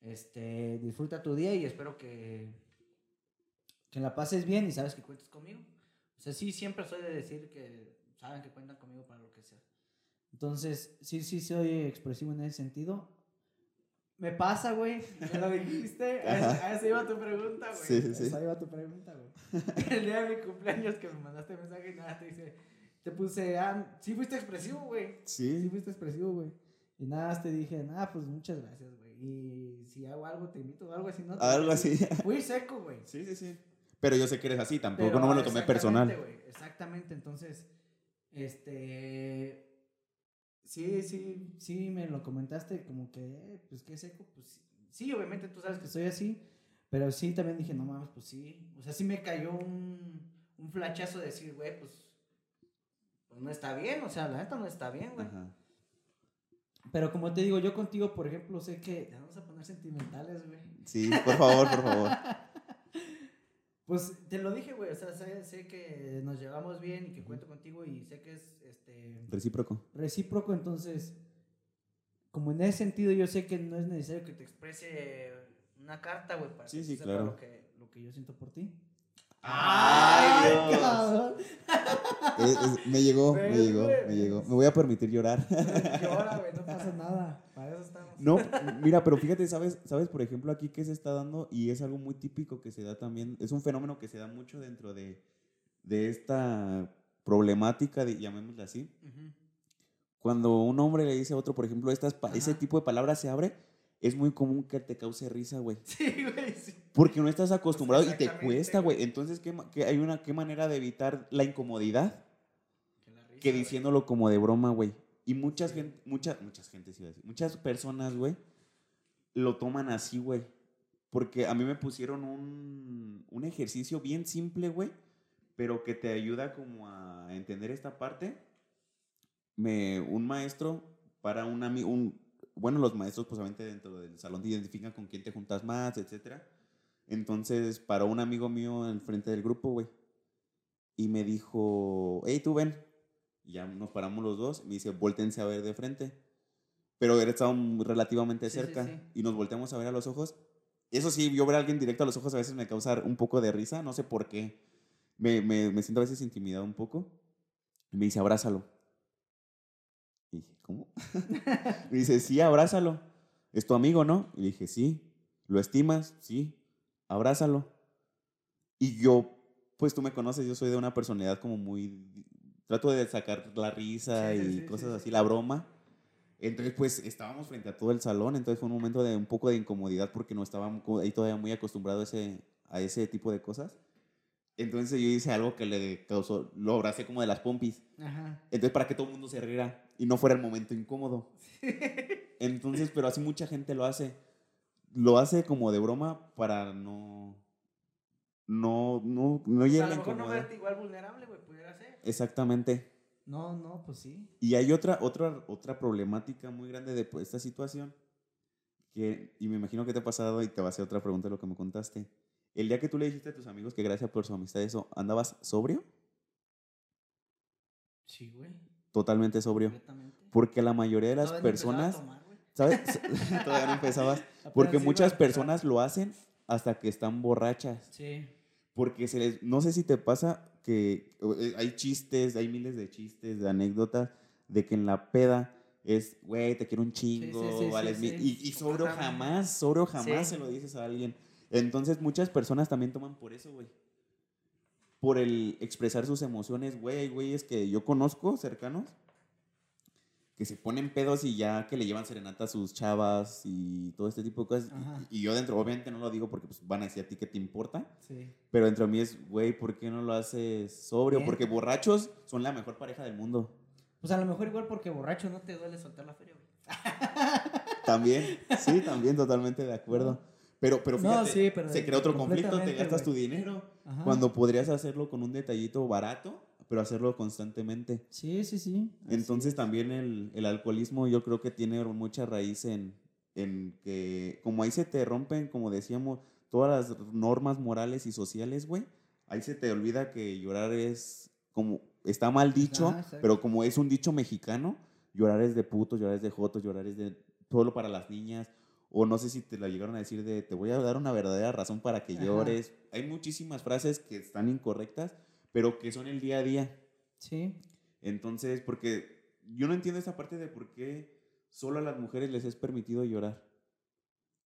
este, disfruta tu día y espero que, que la pases bien y sabes que cuentas conmigo. O sea, sí, siempre soy de decir que saben que cuentan conmigo para lo que sea. Entonces, sí, sí soy expresivo en ese sentido. Me pasa, güey. Me lo dijiste. [laughs] A esa- iba tu pregunta, güey.
Sí, sí, sí.
Esa iba tu pregunta, güey. [laughs] El día de mi cumpleaños que me mandaste mensaje y nada, te dice, te puse, ah, sí fuiste expresivo, güey. Sí
Sí.
fuiste expresivo, güey. Y nada, más te dije, nada, pues muchas gracias, güey. Y si hago algo, te invito o algo así, ¿no?
Algo así. [laughs]
Fui seco, güey.
Sí, sí, sí. Pero yo sé que eres así, tampoco
Pero
no me lo tomé personal.
exactamente, entonces, este, sí, sí, sí, me lo comentaste como que, eh, pues qué seco, pues sí, obviamente tú sabes que soy así, pero sí también dije, no mames, pues sí, o sea, sí me cayó un, un flachazo de decir, güey, pues no está bien, o sea, la neta no está bien, güey.
Ajá.
Pero como te digo, yo contigo, por ejemplo, sé que, ya vamos a poner sentimentales, güey.
Sí, por favor, por favor. [laughs]
Pues te lo dije, güey, o sea, sé, sé que nos llevamos bien y que cuento contigo y sé que es este
Recíproco.
recíproco, entonces, como en ese sentido yo sé que no es necesario que te exprese una carta, güey, para
Sí,
que
sí, claro.
lo que, lo que yo siento por ti.
¡Ay, Dios!
cabrón! [laughs]
Es- es- me llegó, me
¿Ves,
llegó, me llegó. Me voy a permitir llorar.
Llora, güey, no [laughs] pasa nada, para eso estamos.
No, mira, pero fíjate, ¿sabes, sabes, por ejemplo, aquí que se está dando, y es algo muy típico que se da también, es un fenómeno que se da mucho dentro de, de esta problemática, de, llamémosla así. Cuando un hombre le dice a otro, por ejemplo, estas, ese tipo de palabras se abre, es muy común que te cause risa, güey.
Sí, güey.
Porque no estás acostumbrado y te cuesta, güey. Entonces, ¿qué, qué- hay una, ¿qué manera de evitar la incomodidad?
Que la risa,
que diciéndolo como de broma, güey. Y muchas gente, muchas, muchas a decir, muchas personas, güey, lo toman así, güey. Porque a mí me pusieron un, un ejercicio bien simple, güey, pero que te ayuda como a entender esta parte. Me, un maestro para un amigo, un, bueno, los maestros, pues obviamente dentro del salón te identifican con quién te juntas más, etcétera. Entonces, para un amigo mío al frente del grupo, güey, y me dijo, hey, tú ven. Y ya nos paramos los dos. Me dice, voltense a ver de frente. Pero él estaba relativamente
Sí, sí,
cerca.
sí.
Y nos volteamos a ver a los ojos. Eso sí, yo ver a alguien directo a los ojos a veces me causa un poco de risa. No sé por qué. Me, me, me siento a veces intimidado un poco. Y me dice, abrázalo. Y dije, ¿cómo? [laughs] me dice, sí, abrázalo. Es tu amigo, ¿no? Y dije, sí. ¿Lo estimas? Sí. Abrázalo. Y yo, pues tú me conoces, yo soy de una personalidad como muy... Trato de sacar la risa
Sí,
y
sí,
cosas
sí,
así,
sí.
la broma. Entonces, pues estábamos frente a todo el salón, entonces fue un momento de un poco de incomodidad porque no estábamos co- ahí todavía muy acostumbrado a ese, a ese tipo de cosas. Entonces yo hice algo que le causó, lo abracé como de las pompis.
Ajá.
Entonces, para que todo el mundo se riera y no fuera el momento incómodo. [laughs] Entonces, pero así mucha gente lo hace. Lo hace como de broma para no. No, no, no llegue
a lo mejor no verte igual vulnerable, güey, pudiera ser.
Exactamente.
No, no, pues sí.
Y hay otra, otra, otra problemática muy grande de pues, esta situación. Que, y me imagino que te ha pasado y te va a hacer otra pregunta de lo que me contaste. El día que tú le dijiste a tus amigos que gracias por su amistad, eso, ¿andabas sobrio?
Sí, güey.
Totalmente sobrio.
Completamente.
Porque la mayoría de las
no
personas. ¿Sabes? [laughs] Todavía no empezabas. Porque muchas personas lo hacen hasta que están borrachas.
Sí.
Porque se les, no sé si te pasa que eh, hay chistes, hay miles de chistes, de anécdotas, de que en la peda es, güey, te quiero un chingo,
sí, sí,
vales
sí,
mil",
sí.
Y, y
Completamente.
jamás, sobrio jamás se lo dices a alguien. Entonces muchas personas también toman por eso, güey. Por el expresar sus emociones, güey, hay güeyes que yo conozco cercanos que se ponen pedos y ya que le llevan serenata a sus chavas y todo este tipo de cosas. Y, y yo dentro, obviamente no lo digo porque pues, van a decir a ti que te importa,
Sí.
pero dentro de mí es, güey, ¿por qué no lo haces sobrio?
Bien.
Porque borrachos son la mejor pareja del mundo.
Pues a lo mejor igual porque borracho no te duele soltar la feria, güey.
También, [laughs] sí, también totalmente de acuerdo. Pero, pero
No,
fíjate,
sí, pero
se crea otro conflicto, te gastas tu dinero.
Ajá.
Cuando podrías hacerlo con un detallito barato, pero hacerlo constantemente.
Sí, sí, sí.
Entonces
es.
también el, el alcoholismo yo creo que tiene mucha raíz en, en que como ahí se te rompen, como decíamos, todas las normas morales y sociales, güey, ahí se te olvida que llorar es como, está mal dicho,
Ajá, exacto.
pero como es un dicho mexicano, llorar es de putos, llorar es de jotos, llorar es de solo para las niñas. O no sé si te la llegaron a decir de te voy a dar una verdadera razón para que
Ajá.
llores. Hay muchísimas frases que están incorrectas, pero que son el día a día.
Sí.
Entonces, porque yo no entiendo esa parte de por qué solo a las mujeres les es permitido llorar.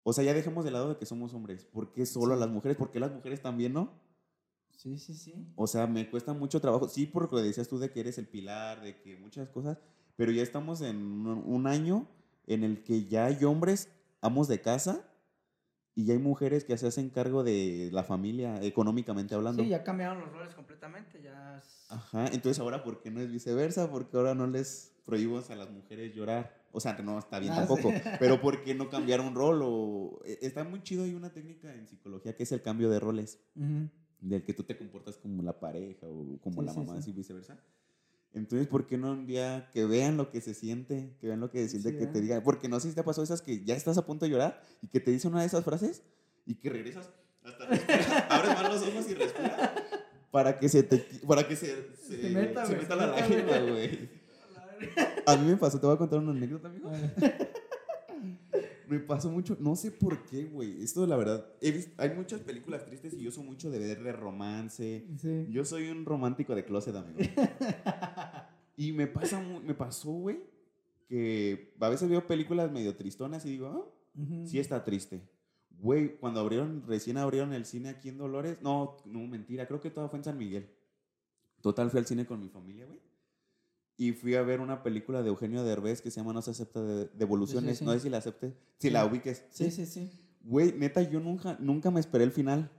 O sea, ya dejemos de lado de que somos hombres. ¿Por qué solo a las mujeres? ¿Por qué las mujeres también no?
Sí, sí, sí.
O sea, me cuesta mucho trabajo. Sí, por lo decías tú de que eres el pilar, de que muchas cosas, pero ya estamos en un año en el que ya hay hombres, amos de casa, y ya hay mujeres que se hacen cargo de la familia, económicamente hablando.
Sí, ya cambiaron los roles completamente. Ya. es-
Ajá, entonces ahora, ¿por qué no es viceversa? Porque ahora no les prohíbos a las mujeres llorar. O sea, no está bien
Ah,
tampoco,
sí.
pero ¿por qué no cambiar un rol? O, e- está muy chido, hay una técnica en psicología que es el cambio de roles,
Ujú.
del que tú te comportas como la pareja o como
Sí,
la
sí,
mamá,
sí.
así viceversa. Entonces, ¿por qué no un día que vean lo que se siente, que vean lo que se siente,
Sí,
que te digan? Porque no sé si te pasó esas que ya estás a punto de llorar y que te dice una de esas frases y que regresas hasta respiras, [laughs] abres más los ojos y respiras para que se te para que se, se,
Se meta,
se la [laughs] lágrima,
güey.
A mí me pasó, te voy a contar una anécdota, amigo. [laughs] Me pasó mucho, no sé por qué, güey. Esto, la verdad, he hay muchas películas tristes y yo soy mucho de ver de romance.
Sí.
Yo soy un romántico de closet, amigo. Y me pasa, me pasó, güey, que a veces veo películas medio tristonas y digo, ah,
Ujú.
sí está triste. Güey, cuando abrieron, recién abrieron el cine aquí en Dolores, no, no, mentira, creo que todo fue en San Miguel. Total, fui al cine con mi familia, güey. Y fui a ver una película de Eugenio Derbez que se llama No se acepta de devoluciones.
sí.
No sé si la acepte, si
Sí.
la ubiques.
Sí, sí, sí.
Güey, neta, yo nunca, nunca me esperé el final.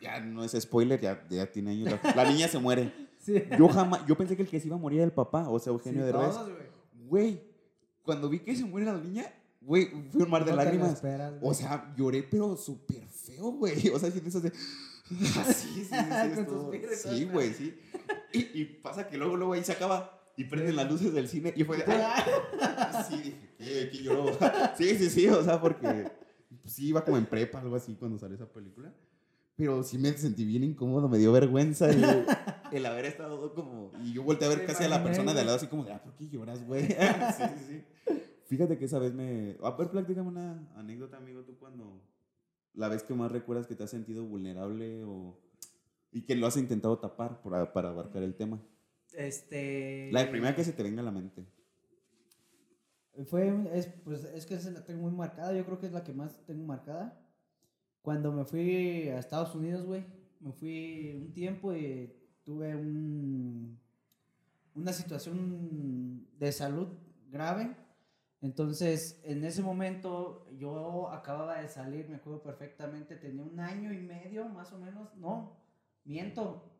Ya no es spoiler, ya, ya tiene años. La niña se muere.
Sí.
Yo jamás, yo pensé que el que se iba a morir era el papá, o sea,
Sí,
Eugenio Derbez.
todos, güey.
Cuando vi que se muere la niña, güey, fue un mar de
No te lo
lágrimas.
esperas,
O sea, lloré, pero súper feo, güey. O sea, sientes así. [laughs] Ah, sí, sí, sí, [laughs] sí,
y
sí, güey, sí. Y, y pasa que luego, luego ahí se acaba y prenden las luces del cine y fue de. "Ay". Sí, dije, ¿qué? ¿Qué lloró? [laughs] Sí, sí, sí, o sea, porque sí iba como en prepa, algo así, cuando salió esa película. Pero sí me sentí bien incómodo, me dio vergüenza el, el haber estado como... Y yo volteé a ver casi a la persona de al lado así como de, ah, ¿por qué lloras, güey? [laughs] sí, sí, sí. Fíjate que esa vez me... A ver, platícame una anécdota, amigo, tú cuando... La vez que más recuerdas que te has sentido vulnerable o... Y que lo has intentado tapar para, para abarcar el tema.
Este.
La primera que se te venga a la mente.
Fue, es, pues es que esa la tengo muy marcada, yo creo que es la que más tengo marcada. Cuando me fui a Estados Unidos, güey, me fui un tiempo y tuve un, una situación de salud grave. Entonces, en ese momento yo acababa de salir, me acuerdo perfectamente, tenía un año y medio más o menos, no, miento,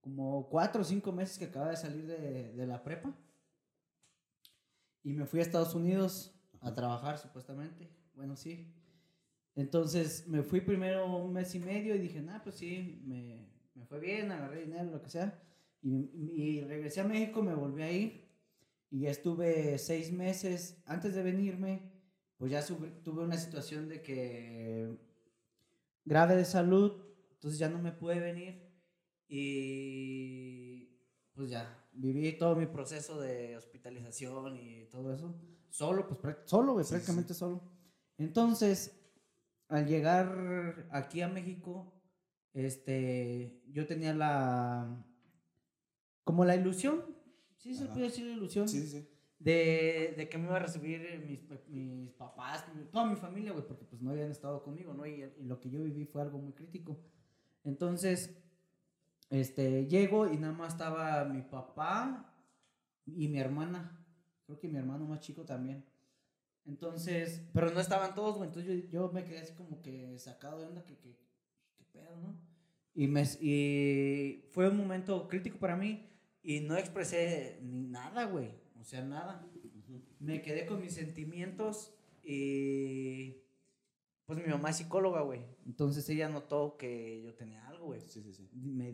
como cuatro o cinco meses que acababa de salir de, de la prepa. Y me fui a Estados Unidos a trabajar, supuestamente. Bueno, sí. Entonces me fui primero un mes y medio y dije, nah, pues sí, me, me fue bien, agarré dinero, lo que sea. Y, y, regresé a México, me volví a ir. Y ya estuve seis meses. Antes de venirme, pues ya tuve una situación de que grave de salud, entonces ya no me pude venir. Y pues ya, viví todo mi proceso de hospitalización y todo eso. Solo, pues solo, prácticamente solo. Entonces, al llegar aquí a México, este, yo tenía la, como la ilusión, sí se puede decir la ilusión, De, de, que me iba a recibir mis, mis papás, toda mi familia, güey, porque pues no habían estado conmigo, ¿no? Y, y lo que yo viví fue algo muy crítico. Entonces, este, llego y nada más estaba mi papá y mi hermana. Creo que mi hermano más chico también. Entonces, pero no estaban todos, güey. Entonces yo, yo, me quedé así como que sacado de onda, que pedo, ¿no? Y, me, y fue un momento crítico para mí y no expresé ni nada, güey. O sea, nada. Me quedé con mis sentimientos y pues mi mamá es psicóloga, güey. Entonces ella notó que yo tenía algo, güey. Sí, sí, sí. Me,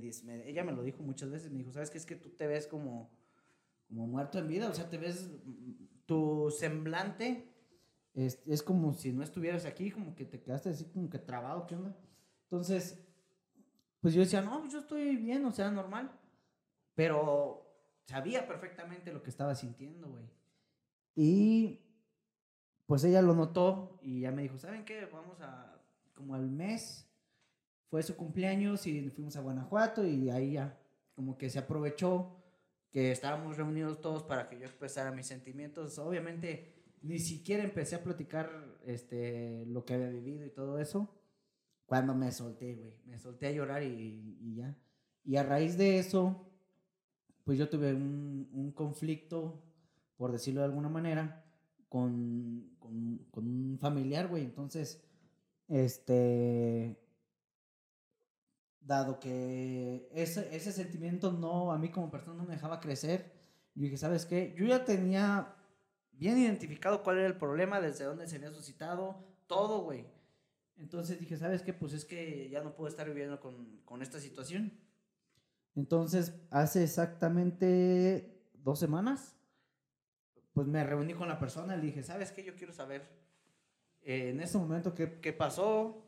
ella me lo dijo muchas veces. Me dijo, ¿sabes qué? Es que tú te ves como, como muerto en vida. O sea, te ves, tu semblante es, es como si no estuvieras aquí, como que te quedaste así como que trabado, ¿qué onda? Entonces, pues yo decía, no, yo estoy bien, o sea, normal. Pero sabía perfectamente lo que estaba sintiendo, güey. Y pues ella lo notó y ya me dijo, ¿saben qué? Vamos a, como al mes, fue su cumpleaños y fuimos a Guanajuato y ahí ya, como que se aprovechó que estábamos reunidos todos para que yo expresara mis sentimientos. Obviamente, ni siquiera empecé a platicar este, lo que había vivido y todo eso, cuando me solté, güey. Me solté a llorar y, ya. Y a raíz de eso, pues yo tuve un, un conflicto, por decirlo de alguna manera, con, con, con un familiar, güey. Entonces, este, dado que ese, ese sentimiento no, a mí como persona no me dejaba crecer, yo dije, ¿sabes qué? Yo ya tenía bien identificado cuál era el problema, desde dónde se había suscitado, todo, güey. Entonces dije, ¿sabes qué? Pues es que ya no puedo estar viviendo con, con esta situación. Entonces, hace exactamente dos semanas pues me reuní con la persona y le dije, ¿sabes qué? Yo quiero saber eh, en este momento qué, qué pasó.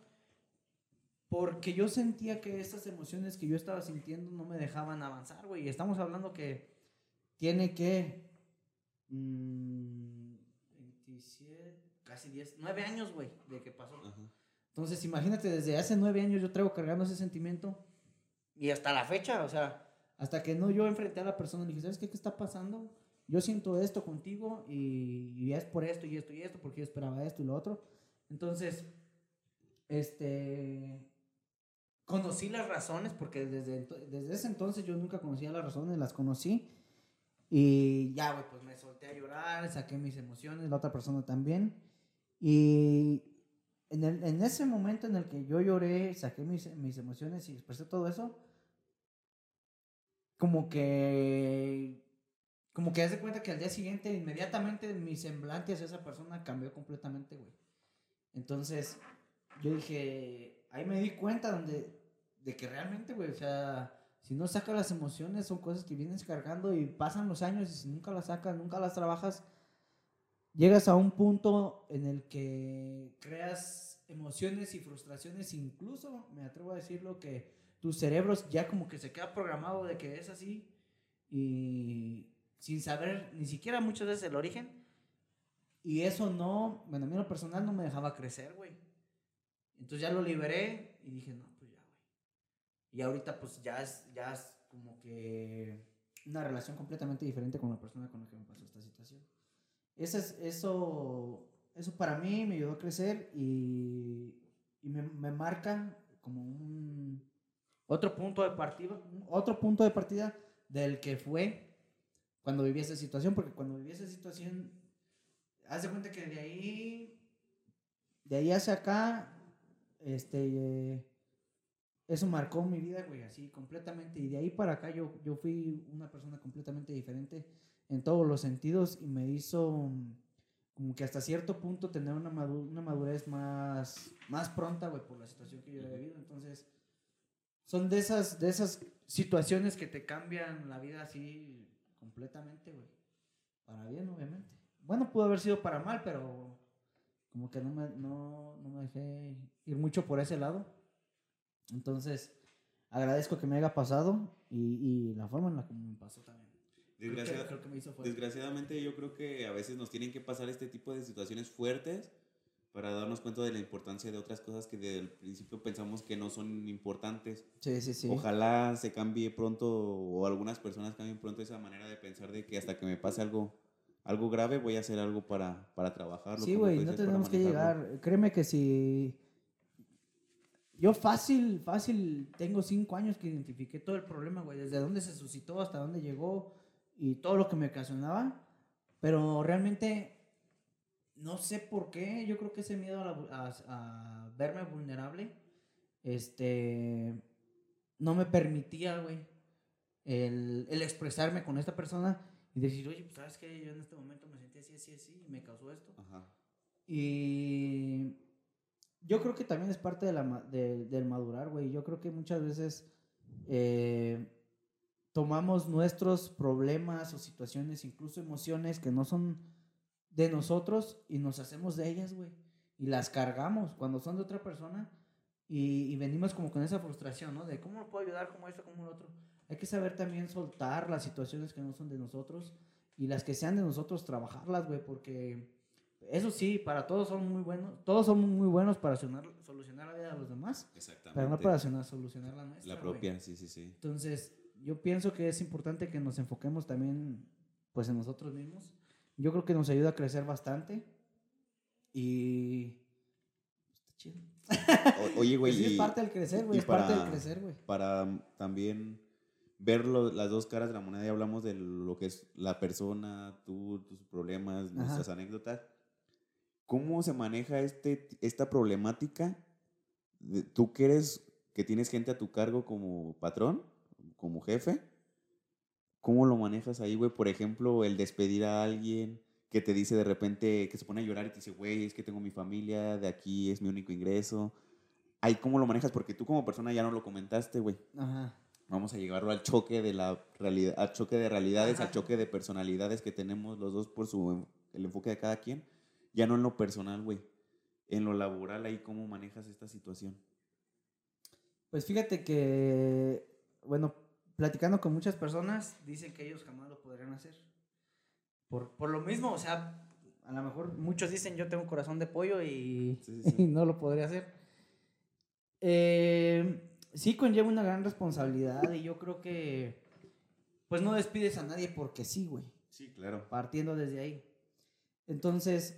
Porque yo sentía que estas emociones que yo estaba sintiendo no me dejaban avanzar, güey. Y estamos hablando que tiene que... 27, mm, casi 10, 9 años, güey, de que pasó. Entonces, imagínate, desde hace 9 años yo traigo cargando ese sentimiento. Y hasta la fecha, o sea, hasta que no yo enfrenté a la persona y dije, ¿sabes qué? ¿Qué está pasando? yo siento esto contigo y, es por esto y esto y esto, porque yo esperaba esto y lo otro. Entonces, este, conocí las razones, porque desde, desde ese entonces yo nunca conocía las razones, las conocí. Y ya, güey, pues me solté a llorar, saqué mis emociones, la otra persona también. Y en, el, en ese momento en el que yo lloré, saqué mis, mis emociones y expresé todo eso, como que como que hace cuenta que al día siguiente, inmediatamente mi semblante hacia esa persona cambió completamente, güey. Entonces, yo dije, ahí me di cuenta donde, de que realmente, güey, o sea, si no sacas las emociones, son cosas que vienes cargando y pasan los años y si nunca las sacas, nunca las trabajas, llegas a un punto en el que creas emociones y frustraciones, incluso, me atrevo a decirlo, que tu cerebro ya como que se queda programado de que es así y sin saber ni siquiera muchas veces el origen. Y eso no, bueno, a mí lo personal no me dejaba crecer, güey. Entonces ya lo liberé y dije, no, pues ya, güey. Y ahorita pues ya es, ya es como que una relación completamente diferente con la persona con la que me pasó esta situación. Eso, es, eso, eso para mí me ayudó a crecer y, y me, me marca como un otro punto de partida, otro punto de partida del que fue cuando viví esa situación, porque cuando viví esa situación, haz de cuenta que de ahí, de ahí hacia acá, este, eso marcó mi vida, güey, así completamente. Y de ahí para acá yo, yo fui una persona completamente diferente en todos los sentidos y me hizo como que hasta cierto punto tener una, una madurez más, más pronta, güey, por la situación que yo había vivido. Entonces, son de esas, de esas situaciones que te cambian la vida así completamente, güey. Para bien, obviamente. Bueno, pudo haber sido para mal, pero como que no me, no, no me dejé ir mucho por ese lado. Entonces, agradezco que me haya pasado y, y la forma en la que me pasó también.
Desgraciadamente yo creo que a veces nos tienen que pasar este tipo de situaciones fuertes para darnos cuenta de la importancia de otras cosas que desde el principio pensamos que no son importantes.
Sí, sí, sí.
Ojalá se cambie pronto o algunas personas cambien pronto esa manera de pensar de que hasta que me pase algo algo grave voy a hacer algo para, para trabajarlo.
Sí, güey, no tenemos que llegar. Créeme que si yo fácil, fácil, tengo cinco años que identifiqué todo el problema, güey, desde dónde se suscitó hasta dónde llegó y todo lo que me ocasionaba, pero realmente no sé por qué, yo creo que ese miedo a, verme vulnerable, este, no me permitía, güey, el, el, expresarme con esta persona y decir, oye, pues sabes que yo en este momento me sentí así, así, así, y me causó esto. Ajá. Y yo creo que también es parte de la, del madurar, güey. Yo creo que muchas veces eh, tomamos nuestros problemas o situaciones, incluso emociones que no son de nosotros y nos hacemos de ellas, güey. Y las cargamos cuando son de otra persona y, y, venimos como con esa frustración, ¿no? De cómo lo puedo ayudar, como esto, como lo otro. Hay que saber también soltar las situaciones que no son de nosotros y las que sean de nosotros, trabajarlas, güey, porque eso sí, para todos son muy buenos, todos son muy buenos para solucionar, solucionar la vida de los demás, Exactamente. pero no para solucionar la nuestra.
La propia, sí, sí, sí.
Entonces, yo pienso que es importante que nos enfoquemos también, pues, en nosotros mismos yo creo que nos ayuda a crecer bastante. Y. Está chido.
oye, güey. [laughs]
Pues es parte del crecer, güey. Es parte del crecer, güey.
Para también ver las dos caras de la moneda y hablamos de lo que es la persona, tú, tus problemas, nuestras anécdotas. ¿Cómo se maneja este, esta problemática? Tú que eres, que tienes gente a tu cargo como patrón, como jefe, ¿Cómo lo manejas ahí, güey? Por ejemplo, el despedir a alguien que te dice de repente, que se pone a llorar y te dice, güey, es que tengo mi familia, de aquí es mi único ingreso. Ahí, ¿cómo lo manejas? Porque tú como persona ya no lo comentaste, güey. Ajá. Vamos a llevarlo al choque de la realidad, al choque de realidades, al choque de personalidades que tenemos los dos por su, el enfoque de cada quien. Ya no en lo personal, güey. En lo laboral, ahí, ¿cómo manejas esta situación?
Pues fíjate que, bueno, platicando con muchas personas, dicen que ellos jamás lo podrían hacer. Por, por lo mismo, o sea, a lo mejor muchos dicen yo tengo corazón de pollo y, [laughs] no lo podría hacer. Eh, sí conlleva una gran responsabilidad y yo creo que pues no despides a nadie porque sí, güey.
Sí, claro.
Partiendo desde ahí. Entonces,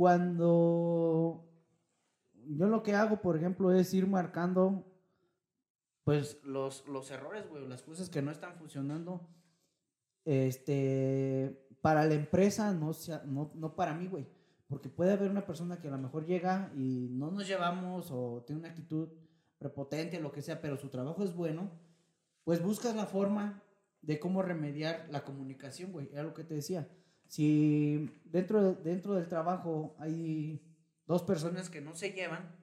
cuando yo lo que hago, por ejemplo, es ir marcando pues los, los errores, güey, las cosas que no están funcionando, este, para la empresa, no, sea, no, no para mí, güey. Porque puede haber una persona que a lo mejor llega y no nos llevamos o tiene una actitud prepotente, o lo que sea, pero su trabajo es bueno, pues buscas la forma de cómo remediar la comunicación, güey. Era lo que te decía. Si dentro, dentro del trabajo hay dos personas que no se llevan,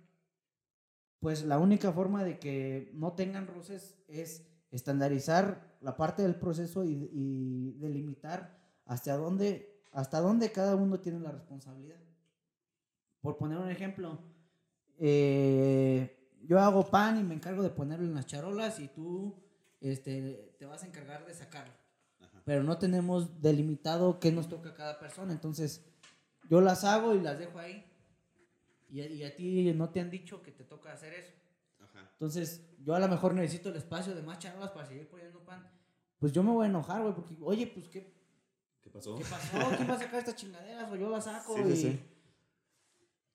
pues la única forma de que no tengan roces es estandarizar la parte del proceso y, delimitar hasta dónde, hasta dónde cada uno tiene la responsabilidad. Por poner un ejemplo, eh, yo hago pan y me encargo de ponerlo en las charolas y tú este, te vas a encargar de sacarlo. Pero no tenemos delimitado qué nos toca a cada persona. Entonces, yo las hago y las dejo ahí y, a ti no te han dicho que te toca hacer eso. Entonces, yo a lo mejor necesito el espacio de más charolas para seguir poniendo pan. pues yo me voy a enojar, güey, porque, oye, pues, ¿qué,
¿Qué pasó?
¿qué pasó? ¿Quién va a sacar estas chingaderas? O yo las saco.
Sí, sí,
y-
sí.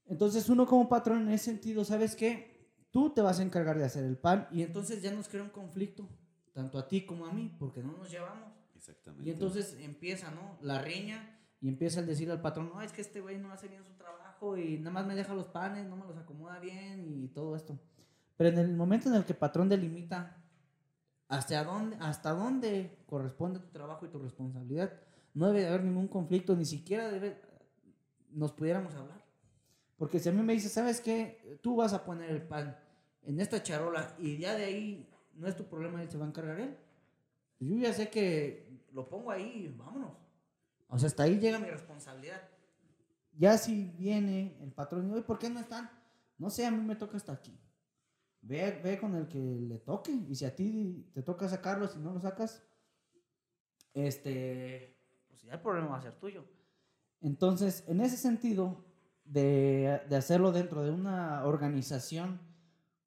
Entonces, uno como patrón, en ese sentido, ¿sabes qué? Tú te vas a encargar de hacer el pan y entonces ya nos crea un conflicto, tanto a ti como a mí, porque no nos llevamos.
Exactamente.
Y entonces empieza, ¿no? La riña y empieza el decir al patrón, no, es que este güey no hace bien su trabajo y nada más me deja los panes, no me los acomoda bien y todo esto. Pero en el momento en el que el patrón delimita hasta dónde, hasta dónde corresponde tu trabajo y tu responsabilidad, no debe de haber ningún conflicto, ni siquiera debe, nos pudiéramos hablar. Porque si a mí me dice, ¿sabes qué? Tú vas a poner el pan en esta charola y ya de ahí no es tu problema, él se va a encargar él. Yo ya sé que lo pongo ahí y vámonos. O sea, hasta ahí llega mi responsabilidad. Ya si viene el patrón y, ¿por qué no están? No sé, a mí me toca hasta aquí. Ve, ve con el que le toque. Y si a ti te toca sacarlo, si no lo sacas, este, pues ya el problema va a ser tuyo. Entonces, en ese sentido, de, de hacerlo dentro de una organización,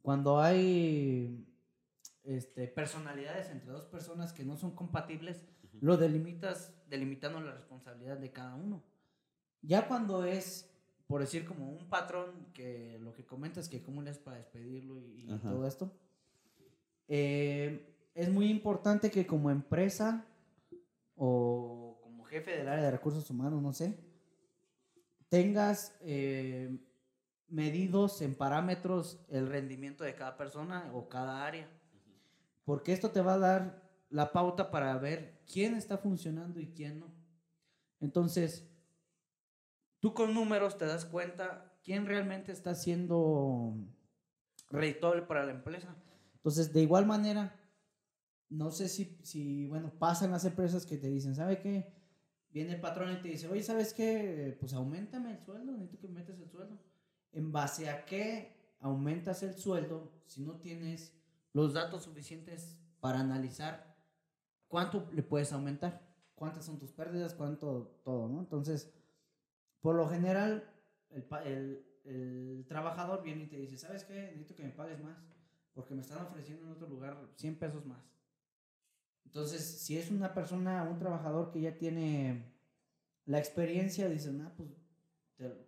cuando hay este, personalidades entre dos personas que no son compatibles, lo delimitas delimitando la responsabilidad de cada uno. Ya cuando es, por decir, como un patrón, que lo que comentas que cómo le es para despedirlo y, todo esto, eh, es muy importante que como empresa o como jefe del área de recursos humanos, no sé, tengas eh, medidos en parámetros el rendimiento de cada persona o cada área. Porque esto te va a dar la pauta para ver quién está funcionando y quién no. Entonces, tú con números te das cuenta quién realmente está siendo redituable para la empresa. Entonces, de igual manera, no sé si, si, bueno, pasan las empresas que te dicen, ¿sabe qué? Viene el patrón y te dice, oye, ¿sabes qué? Pues aumentame el sueldo, necesito que me metas el sueldo. ¿En base a qué aumentas el sueldo si no tienes los datos suficientes para analizar cuánto le puedes aumentar? ¿Cuántas son tus pérdidas? ¿Cuánto todo, no? Entonces, por lo general, el, el- trabajador viene y te dice, ¿sabes qué? Necesito que me pagues más porque me están ofreciendo en otro lugar 100 pesos más. Entonces, si es una persona, un trabajador que ya tiene la experiencia, dicen, ah, pues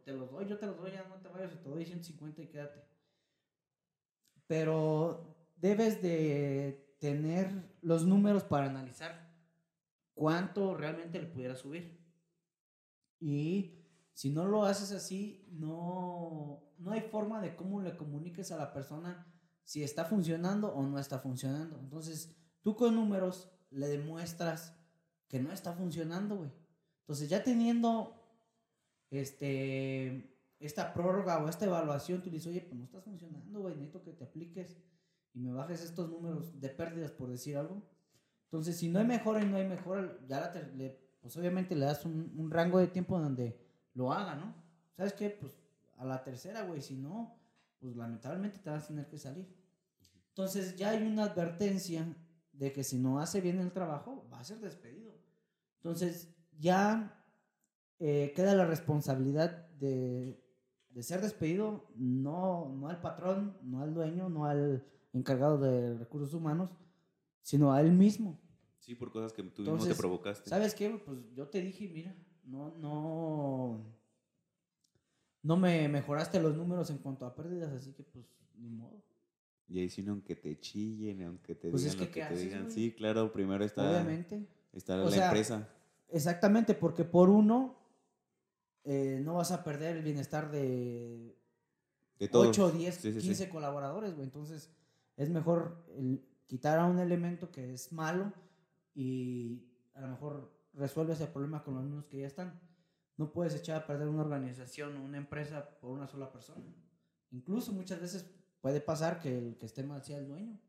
te los doy, yo te los doy, ya no te vayas, te doy 150 y quédate. Pero debes de tener los números para analizar cuánto realmente le pudiera subir. Y si no lo haces así, no, no hay forma de cómo le comuniques a la persona si está funcionando o no está funcionando. Entonces, tú con números le demuestras que no está funcionando, güey. Entonces, ya teniendo este esta prórroga o esta evaluación, tú dices, oye, pues no estás funcionando, güey, necesito que te apliques y me bajes estos números de pérdidas, por decir algo. Entonces, si no hay mejora y no hay mejora, ya la ter- le- pues obviamente le das un, un rango de tiempo donde lo haga, ¿no? ¿Sabes qué? Pues a la tercera, güey, si no, pues lamentablemente te vas a tener que salir. Entonces, ya hay una advertencia de que si no hace bien el trabajo, va a ser despedido. Entonces, ya eh, queda la responsabilidad de, de ser despedido, no, no al patrón, no al dueño, no al encargado de recursos humanos, sino a él mismo.
Sí, por cosas que tú mismo
Entonces,
te provocaste.
¿Sabes qué? Pues yo te dije, mira, no, no, no me mejoraste los números en cuanto a pérdidas, así que pues ni modo.
Y ahí sí, no, aunque te chillen, aunque te
Pues es
digan
que,
lo
¿qué
que te
haces,
digan.
güey?
Sí, claro, primero está,
Obviamente.
está la
sea,
empresa.
Exactamente, porque por uno eh, no vas a perder el bienestar de
De todos.
8, 10,
Sí, sí, sí.
15 colaboradores, güey. Entonces, es mejor el quitar a un elemento que es malo y a lo mejor resuelve ese problema con los mismos que ya están. No puedes echar a perder una organización o una empresa por una sola persona. Incluso muchas veces puede pasar que el que esté mal sea el dueño.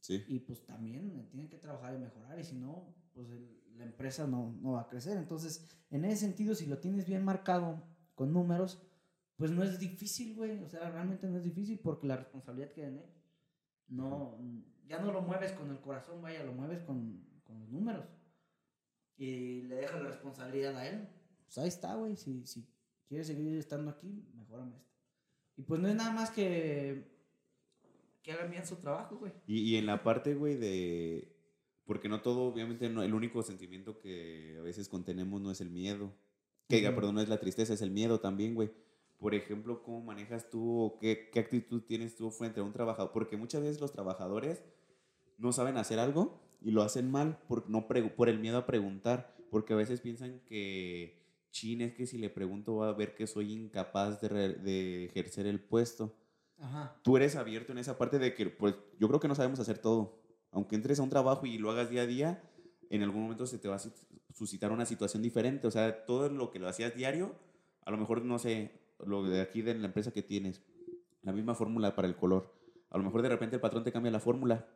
Sí.
Y pues también eh, tienen que trabajar y mejorar. Y si no, pues el- la empresa no, no va a crecer. Entonces, en ese sentido, si lo tienes bien marcado con números, pues no es difícil, güey. O sea, realmente no es difícil porque la responsabilidad queda en él. No, ya no lo mueves con el corazón, vaya, lo mueves con, con los números. Y le dejas la responsabilidad a él. Pues ahí está, güey. Si, si quieres seguir estando aquí, mejorame esto. Y pues no es nada más que, que hagan bien su trabajo, güey.
Y, y en la parte, güey, de. Porque no todo, obviamente, no, el único sentimiento que a veces contenemos no es el miedo. Que, perdón, no es la tristeza, es el miedo también, güey. Por ejemplo, ¿cómo manejas tú o qué, qué actitud tienes tú frente a un trabajador? Porque muchas veces los trabajadores no saben hacer algo y lo hacen mal por, no por el miedo a preguntar. Porque a veces piensan que, chin, es que si le pregunto va a ver que soy incapaz de, re- de ejercer el puesto
Ajá.
tú eres abierto en esa parte de que, pues, yo creo que no sabemos hacer todo. Aunque entres a un trabajo y lo hagas día a día, en algún momento se te va a sus- suscitar una situación diferente. O sea, todo lo que lo hacías diario, a lo mejor, no sé, lo de aquí de la empresa que tienes, la misma fórmula para el color. A lo mejor de repente el patrón te cambia la fórmula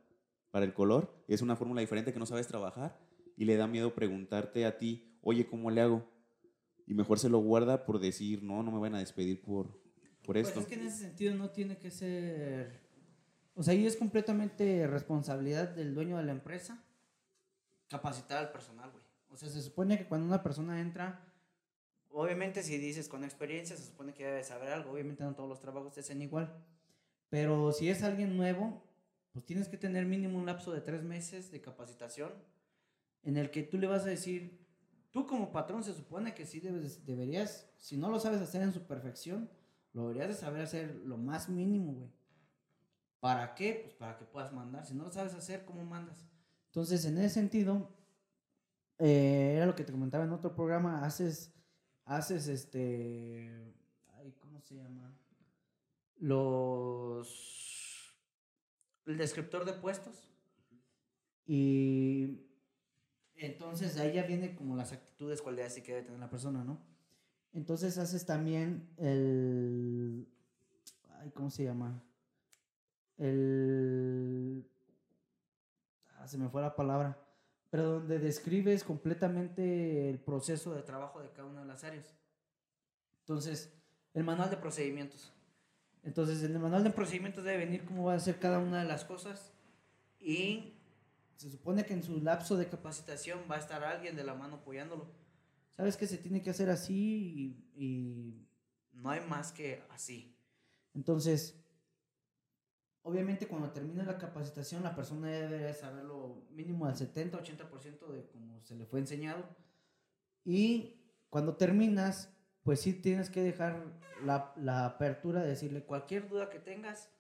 para el color, es una fórmula diferente que no sabes trabajar, y le da miedo preguntarte a ti, oye, ¿cómo le hago? Y mejor se lo guarda por decir, no, no me van a despedir por, por
Pues
esto.
es que en ese sentido no tiene que ser. O sea, ahí es completamente responsabilidad del dueño de la empresa capacitar al personal, güey. O sea, se supone que cuando una persona entra, obviamente si dices con experiencia, se supone que debe saber algo. Obviamente no todos los trabajos te hacen igual. Pero si es alguien nuevo, pues tienes que tener mínimo un lapso de tres meses de capacitación en el que tú le vas a decir, tú como patrón se supone que sí debes, deberías, si no lo sabes hacer en su perfección, lo deberías de saber hacer lo más mínimo, güey. ¿Para qué? Pues para que puedas mandar. Si no lo sabes hacer, ¿cómo mandas? Entonces, en ese sentido, eh, era lo que te comentaba en otro programa, haces, haces este, ay, ¿cómo se llama? Los, el descriptor de puestos. Y entonces ahí ya viene como las actitudes, cualidades que debe tener la persona, ¿no? Entonces haces también el, ay, ¿cómo se llama? El, ah, se me fue la palabra, pero donde describes completamente el proceso de trabajo de cada una de las áreas. Entonces, el manual de procedimientos. Entonces, en el manual de procedimientos debe venir cómo va a ser cada una de las cosas y se supone que en su lapso de capacitación va a estar alguien de la mano apoyándolo. Sabes que se tiene que hacer así y no hay más que así. Entonces, obviamente cuando termine la capacitación la persona debe saberlo mínimo al 70-80% de cómo se le fue enseñado. Y cuando terminas, pues sí tienes que dejar la, la apertura de decirle cualquier duda que tengas,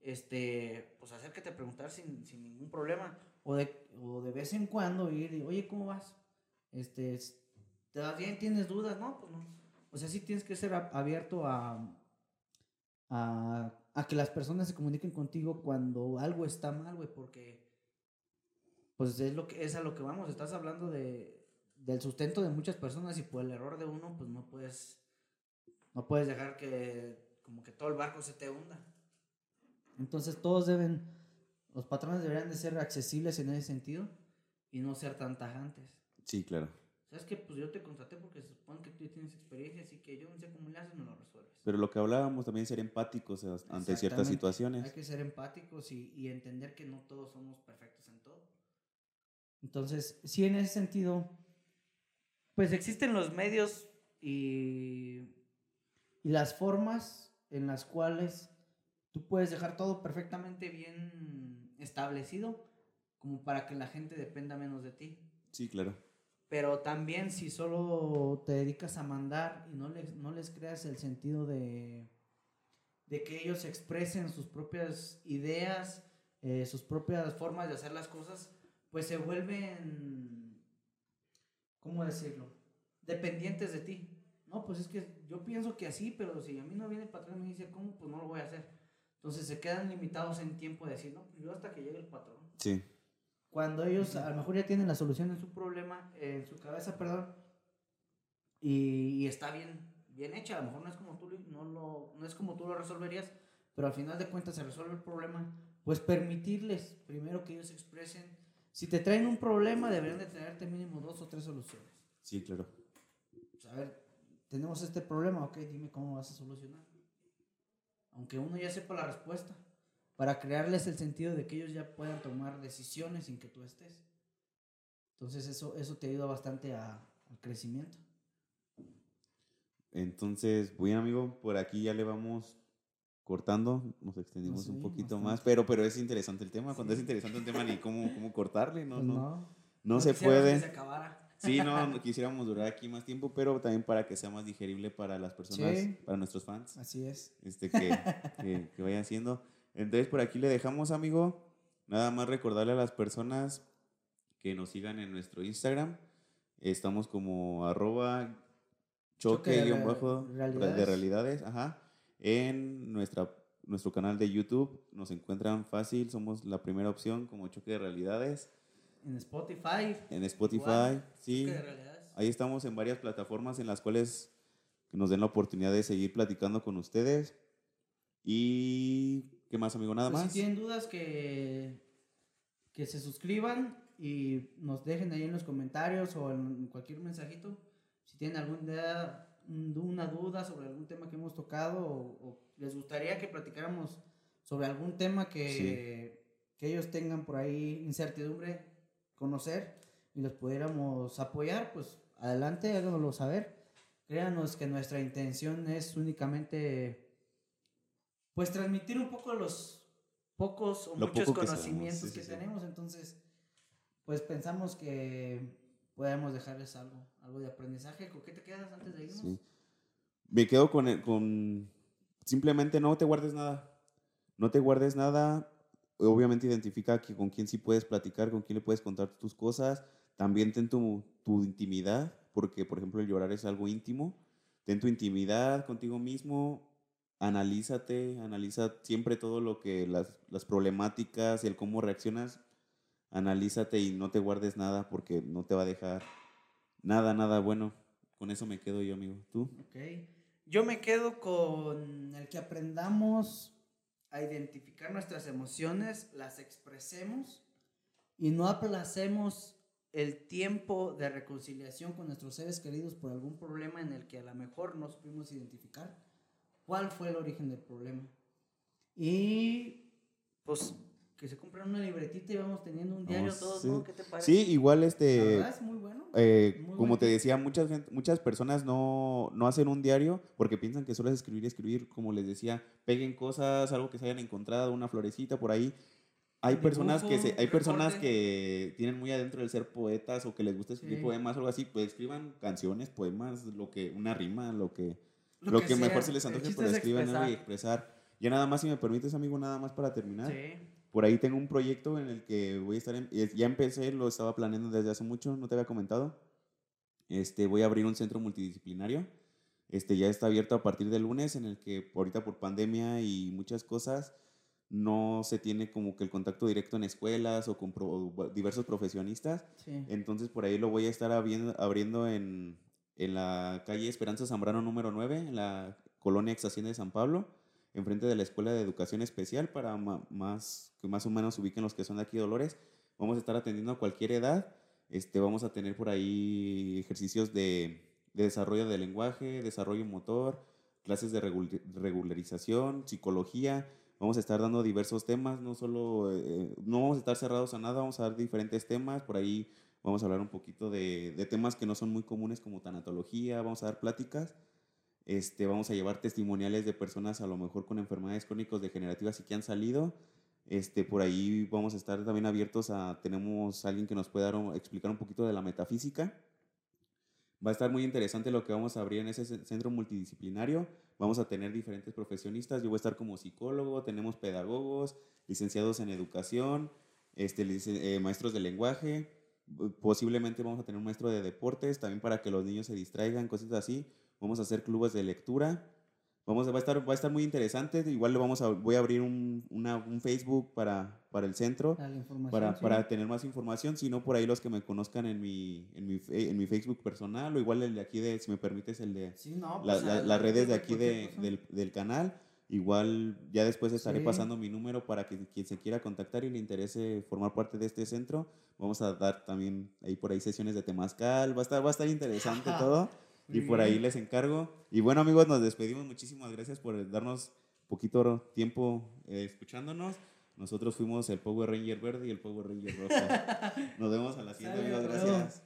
este, pues acércate a preguntar sin, sin ningún problema. O de, o de vez en cuando ir y, oye, ¿cómo vas? Este, ¿te vas bien? ¿Tienes dudas? No, pues no. O sea, sí tienes que ser abierto a, a, a que las personas se comuniquen contigo cuando algo está mal, güey, porque pues es, lo que, es a lo que vamos. Estás hablando de, del sustento de muchas personas y por el error de uno, pues no puedes, no puedes dejar que como que todo el barco se te hunda. Entonces todos deben, los patrones deberían de ser accesibles en ese sentido y no ser tan tajantes.
Sí, claro.
¿Sabes que Pues yo te contraté porque se supone que tú tienes experiencia, así que yo no sé cómo le haces, me lo resuelves.
Pero lo que hablábamos también ser empáticos ante ciertas situaciones.
Hay que ser empáticos y, y entender que no todos somos perfectos en todo. Entonces, sí, en ese sentido, pues existen los medios y, y las formas en las cuales tú puedes dejar todo perfectamente bien establecido como para que la gente dependa menos de ti.
Sí, claro.
Pero también si solo te dedicas a mandar y no les, no les creas el sentido de, de que ellos expresen sus propias ideas, eh, sus propias formas de hacer las cosas, pues se vuelven, ¿cómo decirlo? Dependientes de ti. No, pues es que yo pienso que así, pero si a mí no viene el patrón y me dice cómo, pues no lo voy a hacer. Entonces se quedan limitados en tiempo de decir, no, pues yo hasta que llegue el patrón
Sí.
Cuando ellos a lo mejor ya tienen la solución en su problema, en su cabeza, perdón, y, y está bien, bien hecha, a lo mejor no es como tú no lo, no es como tú lo resolverías, pero al final de cuentas se resuelve el problema, pues permitirles primero que ellos expresen. Si te traen un problema, deberían de traerte mínimo dos o tres soluciones.
Sí, claro.
Pues, a ver, tenemos este problema, ok, dime cómo vas a solucionar. Aunque uno ya sepa la respuesta, para crearles el sentido de que ellos ya puedan tomar decisiones sin que tú estés. Entonces eso, eso te ayuda bastante a- al crecimiento.
Entonces, bueno, amigo, por aquí ya le vamos cortando, nos extendimos
No,
un
sí,
poquito
bastante.
más, pero, pero es interesante el tema. Cuando
Sí.
es interesante un tema, ni cómo, cómo cortarle, no,
Pues
no,
no.
no se puede.
que se acabara.
Sí, no, no quisiéramos durar aquí más tiempo, pero también para que sea más digerible para las personas,
Sí.
para nuestros fans,
Así es.
este, que, que, que vayan haciendo. Entonces, por aquí le dejamos, amigo. Nada más recordarle a las personas que nos sigan en nuestro Instagram. Estamos como arroba
Choque de
choque
re-
bajo de
realidades.
realidades. Ajá. En nuestra, nuestro canal de YouTube nos encuentran fácil. Somos la primera opción como choque de realidades.
En Spotify.
En Spotify,
Igual,
sí.
Choque de realidades.
Ahí estamos en varias plataformas en las cuales nos den la oportunidad de seguir platicando con ustedes. Y ¿qué más, amigo? Nada
Pues
más.
Si tienen dudas, que, que se suscriban y nos dejen ahí en los comentarios o en cualquier mensajito. Si tienen alguna una duda sobre algún tema que hemos tocado o, o les gustaría que platicáramos sobre algún tema que, que ellos tengan por ahí incertidumbre, conocer y los pudiéramos apoyar, pues adelante, háganoslo saber. Créanos que nuestra intención es únicamente pues transmitir un poco los pocos o
Lo
muchos
que
conocimientos
sabemos, sí,
que
sí, sí.
tenemos, entonces pues pensamos que podemos dejarles algo, algo de aprendizaje. ¿Con qué te quedas antes de irnos?
Sí. Me quedo con, el- con simplemente no te guardes nada. No te guardes nada. Obviamente identifica que con quién sí puedes platicar, con quién le puedes contar tus cosas. También ten tu, tu intimidad, porque por ejemplo el llorar es algo íntimo. Ten tu intimidad contigo mismo. Analízate, analiza siempre todo lo que las, las problemáticas y el cómo reaccionas. Analízate y no te guardes nada porque no te va a dejar nada, nada bueno. Con eso me quedo yo, amigo. ¿Tú?
Ok. Yo me quedo con el que aprendamos a identificar nuestras emociones, las expresemos y no aplacemos el tiempo de reconciliación con nuestros seres queridos por algún problema en el que a lo mejor no supimos identificar cuál fue el origen del problema. Y pues que se compren una libretita y vamos teniendo un diario
Vamos,
todos,
sí.
¿no? ¿Qué te parece?
Sí, igual
La
este...
verdad es muy bueno.
eh,
Muy
como
buen
te decía, muchas, muchas personas no, no hacen un diario porque piensan que solo es escribir y escribir. Como les decía, peguen cosas, algo que se hayan encontrado, una florecita por ahí. Hay
Un
personas que se,
dibujo,
hay personas
recorte.
que tienen muy adentro el ser poetas o que les gusta escribir
Sí.
poemas o algo así, pues escriban canciones, poemas, lo que una rima, lo que lo, que,
sea.
mejor se les antoje, pero
es
escriban algo y
expresar.
Ya nada más, si me permites, amigo, nada más para terminar.
Sí.
Por ahí tengo un proyecto en el que voy a estar, en- ya empecé, lo estaba planeando desde hace mucho, no te había comentado. Este, voy a abrir un centro multidisciplinario. Este, ya está abierto a partir del lunes, en el que ahorita por pandemia y muchas cosas no se tiene como que el contacto directo en escuelas o con pro- diversos profesionistas.
Sí.
Entonces por ahí lo voy a estar abriendo, abriendo en, en la calle Esperanza Zambrano número 9, en la colonia ex Hacienda de San Pablo, enfrente de la Escuela de Educación Especial, para más, que más o menos ubiquen los que son de aquí Dolores. Vamos a estar atendiendo a cualquier edad. Este, vamos a tener por ahí ejercicios de, de desarrollo de lenguaje, desarrollo motor, clases de regul- regularización, psicología. Vamos a estar dando diversos temas, no solo, eh, no vamos a estar cerrados a nada, vamos a dar diferentes temas. Por ahí vamos a hablar un poquito de, de temas que no son muy comunes como tanatología, vamos a dar pláticas. Este, vamos a llevar testimoniales de personas a lo mejor con enfermedades crónicos degenerativas y que han salido. Este, por ahí vamos a estar también abiertos a, tenemos alguien que nos pueda dar explicar un poquito de la metafísica. Va a estar muy interesante lo que vamos a abrir en ese ce- centro multidisciplinario. Vamos a tener diferentes profesionistas. Yo voy a estar como psicólogo, tenemos pedagogos, licenciados en educación, este, eh, maestros de lenguaje. B- Posiblemente vamos a tener un maestro de deportes, también para que los niños se distraigan, cosas así. Vamos a hacer clubes de lectura. Vamos a, va, a estar, va a estar muy interesante. Igual le vamos a, voy a abrir un, una- un Facebook para, para el centro
Para
para,
sí.
para tener más información, si no por ahí los que me conozcan en mi, en mi, en mi Facebook personal o igual el de aquí de, si me permites, el de
Sí, no,
la-
pues,
la- las redes de aquí de, del, del canal. Igual ya después estaré
Sí.
pasando mi número para que quien se quiera contactar y le interese formar parte de este centro. Vamos a dar también ahí por ahí sesiones de temazcal. Va a estar, va a estar interesante [laughs] todo. Y por ahí les encargo. Y bueno amigos, nos despedimos. Muchísimas gracias por darnos poquito tiempo eh, escuchándonos. Nosotros fuimos el Power Ranger verde y el Power Ranger rojo. [laughs] Nos vemos a la siguiente, amigos. Gracias.